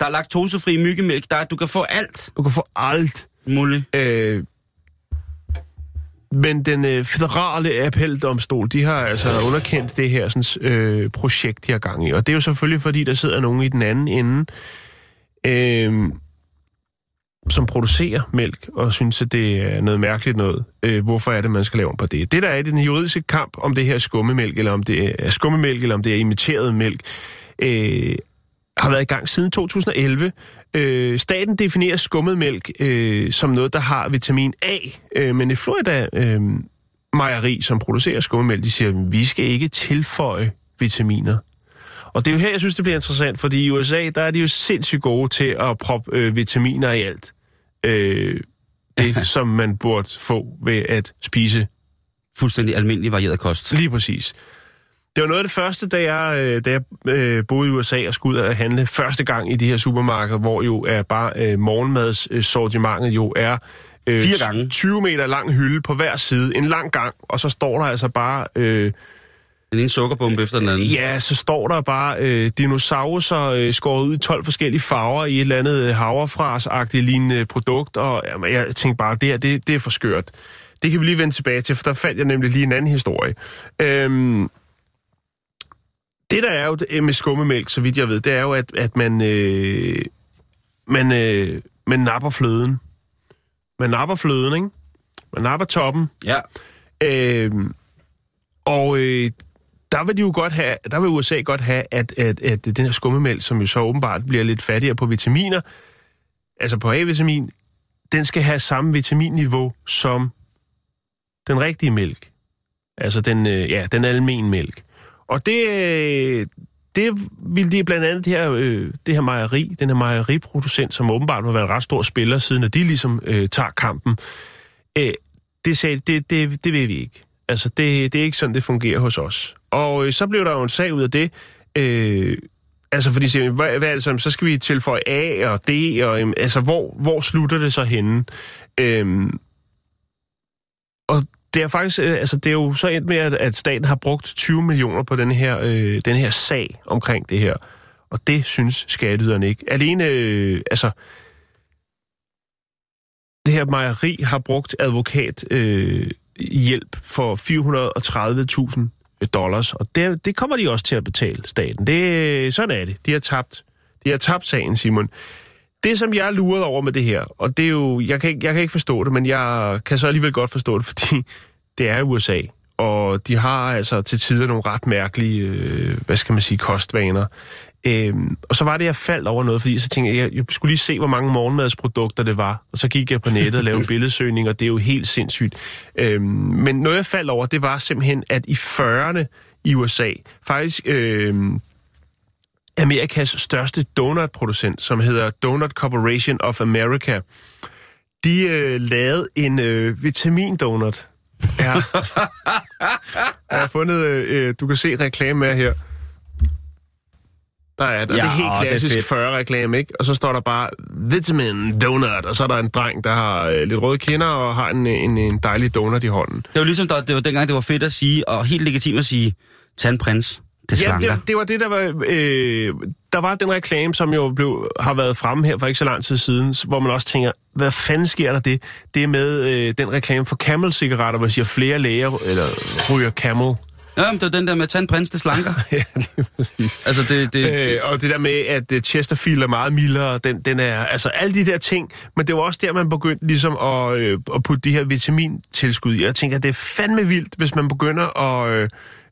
Der er laktosefri myggemælk, der er, du kan få alt du kan få alt. muligt. Øh, men den øh, federale appeldomstol, de har altså underkendt det her sådan, øh, projekt, de har gang i. Og det er jo selvfølgelig, fordi der sidder nogen i den anden ende, øh, som producerer mælk, og synes, at det er noget mærkeligt noget. Øh, hvorfor er det, man skal lave om på det? Det, der er i den juridiske kamp, om det her er skummemælk, eller om det er skummemælk, eller om det er imiteret mælk, øh, har været i gang siden 2011. Øh, staten definerer skummet mælk øh, som noget, der har vitamin A, øh, men i Florida øh, mejeri, som producerer skummemælk, de siger, at vi skal ikke tilføje vitaminer. Og det er jo her, jeg synes, det bliver interessant, fordi i USA, der er de jo sindssygt gode til at proppe øh, vitaminer i alt. Øh, det, som man burde få ved at spise Fuldstændig almindelig varieret kost. Lige præcis. Det var noget af det første, da jeg, øh, da jeg øh, boede i USA og skulle ud og handle første gang i de her supermarkeder, hvor jo er bare øh, morgenmadssortimentet jo er øh, Fire gange. 20 meter lang hylde på hver side, en lang gang, og så står der altså bare, øh, Den ene sukkerbombe efter den anden. ja, så står der bare øh, dinosaurer øh, skåret ud i 12 forskellige farver i et eller andet øh, havrefras-agtigt lignende produkt, og jamen, jeg tænkte bare, det her, det, det er for skørt. Det kan vi lige vende tilbage til, for der fandt jeg nemlig lige en anden historie. Øhm, det der er jo det- med skummemælk, så vidt jeg ved, det er jo, at, at man, øh, man, øh, man napper fløden. Man napper fløden, ikke? Man napper toppen, Ja. Øhm, og øh, der vil de jo godt have, der vil USA godt have, at, at, at den her skummemælk, som jo så åbenbart bliver lidt fattigere på vitaminer, altså på A-vitamin, den skal have samme vitaminniveau som den rigtige mælk. Altså den, øh, ja, den almen mælk. Og det, øh, det vil de blandt andet det her, øh, det her mejeri, den her mejeriproducent, som åbenbart har været en ret stor spiller, siden at de ligesom øh, tager kampen, øh, det sagde, det, det, det vil vi ikke. Altså, det, det er ikke sådan, det fungerer hos os. Og øh, så blev der jo en sag ud af det. Øh, altså, fordi siger, hvad, hvad er det så? Så skal vi tilføje A og D, og altså, hvor, hvor slutter det så henne? Øh, og det er faktisk, øh, altså, det er jo så endt med, at, at staten har brugt 20 millioner på den her, øh, den her sag omkring det her. Og det synes skatteyderne ikke. Alene, øh, altså, det her mejeri har brugt advokat øh, hjælp for 430.000 dollars, og det, det kommer de også til at betale staten. Det, sådan er det. De har tabt, de har tabt sagen, Simon. Det, som jeg er luret over med det her, og det er jo, jeg kan, ikke, jeg kan ikke forstå det, men jeg kan så alligevel godt forstå det, (laughs) fordi det er USA, og de har altså til tider nogle ret mærkelige, øh, hvad skal man sige, kostvaner. Øhm, og så var det, jeg faldt over noget, fordi så tænkte jeg, jeg, skulle lige se, hvor mange morgenmadsprodukter det var. Og så gik jeg på nettet og lavede (laughs) billedsøgning, og det er jo helt sindssygt. Øhm, men noget, jeg faldt over, det var simpelthen, at i 40'erne i USA, faktisk øhm, Amerikas største donutproducent, som hedder Donut Corporation of America, de øh, lavede en øh, vitamindonut. Ja. (laughs) jeg har fundet, øh, du kan se reklame med her. Der er der. Ja, det er helt klassisk fedt. 40-reklame, ikke? Og så står der bare vitamin donut, og så er der en dreng, der har øh, lidt røde kinder og har en, en, en dejlig donut i hånden. Det var ligesom, der, det var dengang, det var fedt at sige, og helt legitimt at sige, tag en prins. Det Ja, slanker. det, det var det, der var... Øh, der var den reklame, som jo blev, har været fremme her for ikke så lang tid siden, hvor man også tænker, hvad fanden sker der det? Det er med øh, den reklame for Camel-cigaretter, hvor siger flere læger eller ryger Camel. Ja, men det var den der med, tag en prins, det slanker. (laughs) ja, lige præcis. altså, det, det, Øh, og det der med, at uh, Chesterfield er meget mildere, den, den er, altså alle de der ting, men det var også der, man begyndte ligesom at, øh, at putte de her vitamintilskud i. Jeg tænker, det er fandme vildt, hvis man begynder at øh,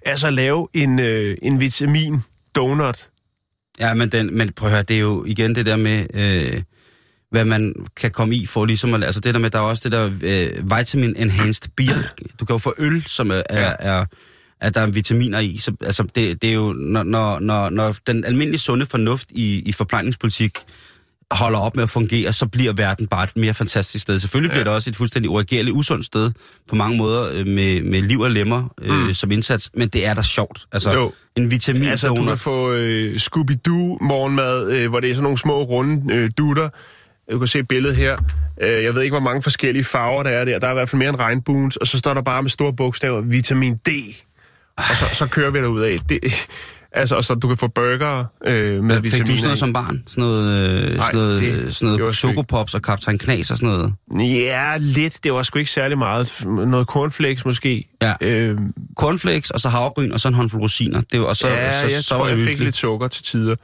altså lave en, øh, en vitamin donut. Ja, men, den, men prøv at høre, det er jo igen det der med, øh, hvad man kan komme i for ligesom at, altså det der med, der er også det der øh, vitamin enhanced beer. Du kan jo få øl, som er, er, er at der er vitaminer i. Så, altså, det, det er jo, når, når, når, når den almindelige sunde fornuft i, i forplejningspolitik holder op med at fungere, så bliver verden bare et mere fantastisk sted. Selvfølgelig bliver det også et fuldstændig uregerligt, usundt sted på mange måder øh, med, med liv og lemmer øh, mm. som indsats, men det er da sjovt. Altså, Jo. en vitamin Altså, du kan få øh, Scooby-Doo morgenmad, øh, hvor det er sådan nogle små runde øh, dutter. Du kan se billedet her. Øh, jeg ved ikke, hvor mange forskellige farver der er der. Der er i hvert fald mere end regnbuens, og så står der bare med store bogstaver, vitamin D. Og så, så kører vi derud af. Det, altså, og så du kan få burger øh, med Fik vitaminer du sådan noget som barn? Sådan noget, øh, Nej, sådan noget, det sådan noget jeg. Chocopops og Kaptajn Knas og sådan noget? Ja, lidt. Det var sgu ikke særlig meget. Noget cornflakes måske. Ja. Øh, Cornflakes, og så havregryn, og så en håndfuld rosiner. Det var, og så, ja, så, jeg så tror, var det jeg fik lidt sukker til tider.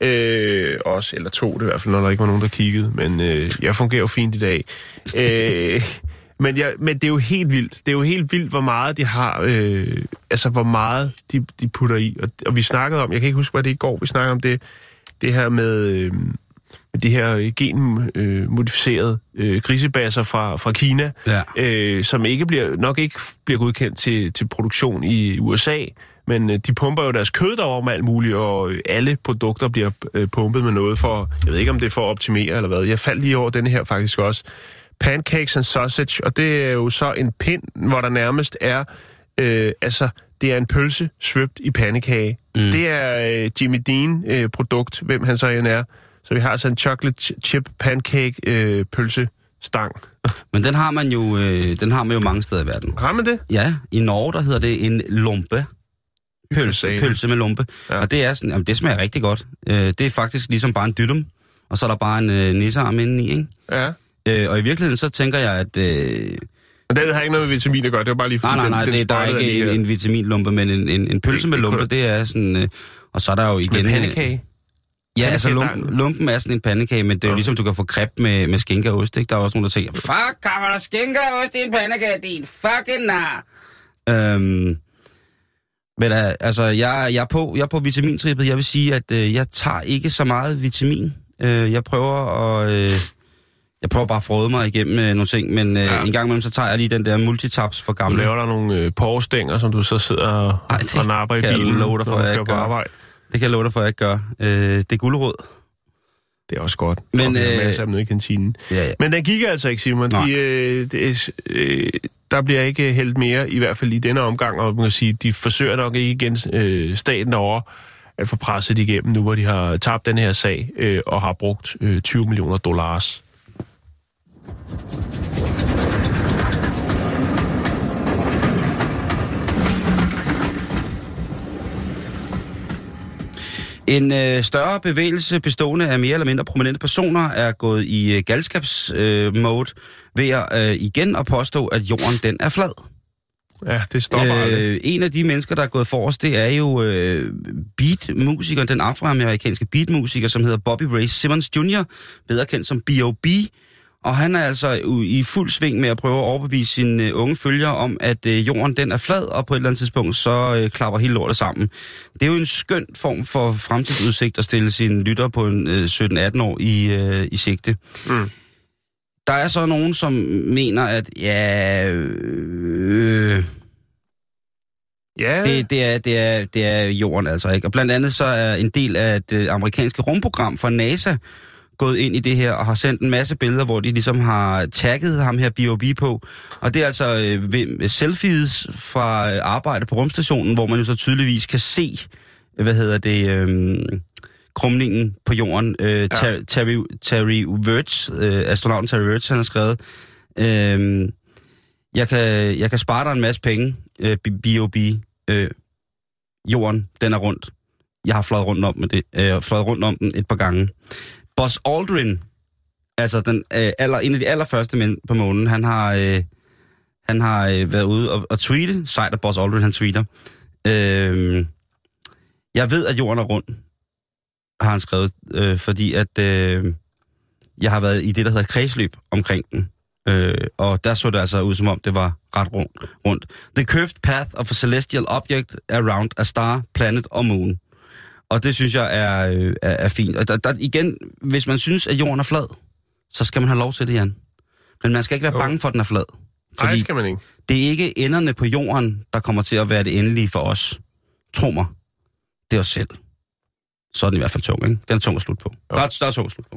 Øh, også, eller to det i hvert fald, når der ikke var nogen, der kiggede. Men øh, jeg fungerer jo fint i dag. Øh, men, jeg, men det er jo helt vildt. Det er jo helt vildt, hvor meget de har, øh, altså hvor meget de, de putter i. Og, og vi snakkede om, jeg kan ikke huske, hvad det i går, vi snakkede om det, det her med, øh, med de her genmodificerede øh, grisebasser fra, fra Kina, Ja. øh, som ikke bliver, nok ikke bliver godkendt til, til produktion i USA, men øh, de pumper jo deres kød derover med alt muligt, og øh, alle produkter bliver øh, pumpet med noget for, jeg ved ikke om det er for at optimere eller hvad. Jeg faldt lige over denne her faktisk også. Pancakes and sausage, og det er jo så en pind, hvor der nærmest er, øh, altså, det er en pølse svøbt i pandekage. Mm. Det er øh, Jimmy Dean øh, produkt, hvem han så end er. Så vi har altså en chocolate chip pancake øh, pølse stang. (laughs) Men den har man jo, øh, den har man jo mange steder i verden. Har man det? Ja, i Norge, der hedder det en lumpe. Pølse, pølse med lumpe. Ja. Og det er sådan, jamen, det smager rigtig godt. Øh, det er faktisk ligesom bare en dytum, og så er der bare en øh, nissearm indeni, ikke? Ja. Øh, og i virkeligheden så tænker jeg, at... Øh, Men det har ikke noget med vitamin at gøre, det var bare lige nej, nej, nej, den, den det, der er ikke lige en, en vitaminlumpe, men en, en, en pølse Det- med lumpe, det er sådan... Øh, og så er der jo igen... Med øh, pandekage. Ja, altså Pandekagedejen. lumpen, lumpen er sådan en pandekage, men det er jo Ja. ligesom, du kan få crepe med, med skinke og ost, ikke? Der er også nogen, der tænker, fuck, kommer der skinke og ost i en pandekage, din fucking nar. Øhm, men uh, altså, jeg, jeg, er på, jeg er på vitamintrippet. Jeg vil sige, at uh, jeg tager ikke så meget vitamin. Uh, jeg prøver at... Uh, jeg prøver bare at frode mig igennem uh, nogle ting, men uh, Ja. en gang imellem, så tager jeg lige den der multitaps for Du gamle. laver der nogle øh, porstænger, som du så sidder og, Ej, det og napper i kan jeg bilen, love dig for, når du jeg gør. arbejde. Det kan jeg love dig for, at jeg ikke gør. Uh, det er gulerod. Det er også godt. Men, øh, øh, masser af nede i kantinen. Ja, ja. Men den gik altså ikke, Simon. Nej. De, øh, er- øh, der bliver ikke hældt mere, i hvert fald i denne omgang, og man kan sige, de forsøger nok ikke igen øh, staten over at få presset igennem, nu hvor de har tabt den her sag øh, og har brugt øh, 20 millioner dollars. En øh, større bevægelse bestående af mere eller mindre prominente personer er gået i øh, galskabsmode øh, ved at øh, igen at påstå, at jorden den er flad. Ja, det stopper øh, aldrig. En af de mennesker, der er gået forrest, det er jo øh, beatmusikeren, den afroamerikanske beatmusiker, som hedder Bobby Ray Simmons Jr., bedre kendt som B.O.B., og han er altså i fuld sving med at prøve at overbevise sine øh, unge følgere om, at øh, jorden den er flad, og på et eller andet tidspunkt, så øh, klapper hele lortet sammen. Det er jo en skøn form for fremtidsudsigt at stille sine lytter på en øh, 17-18 år i, i sigte. Mm. Der er så nogen, som mener, at ja, øh, Ja, det, det, er, det, er, det er jorden altså ikke. Og blandt andet så er en del af det amerikanske rumprogram fra NASA gået ind i det her og har sendt en masse billeder, hvor de ligesom har tagget ham her B.O.B. på. Og det er altså øh, ved- selfies fra øh, arbejde på rumstationen, hvor man jo så tydeligvis kan se, hvad hedder det, øh, krumningen på jorden. Øh, ja. Terry, Terry Wirtz, øh, astronauten Terry Wirtz, han har skrevet, øh, jeg, kan, jeg kan spare dig en masse penge, øh, B.O.B. Øh, jorden, den er rundt. Jeg har fløjet rundt om, med det, øh, fløjet rundt om den et par gange. Buzz Aldrin, altså den, øh, aller, en af de allerførste mænd på månen, han har, øh, han har øh, været ude og, og tweete, sejt at Buzz Aldrin han tweeter. Øh, jeg ved, at jorden er rund, har han skrevet, øh, fordi at øh, jeg har været i det, der hedder kredsløb omkring den. Øh, og der så det altså ud, som om det var ret rundt. rundt. The curved path of a celestial object around a star, planet or moon. Og det synes jeg er, øh, er, er fint. Og der, der, igen, hvis man synes, at jorden er flad, så skal man have lov til det, Jan. Men man skal ikke være Jo. bange for, at den er flad. Nej, Fordi skal man ikke. det er ikke enderne på jorden, der kommer til at være det endelige for os. Tro mig. Det er os selv. Så er den i hvert fald tung, ikke? Den er tung at slutte på. Der er, der er tung at slutte på.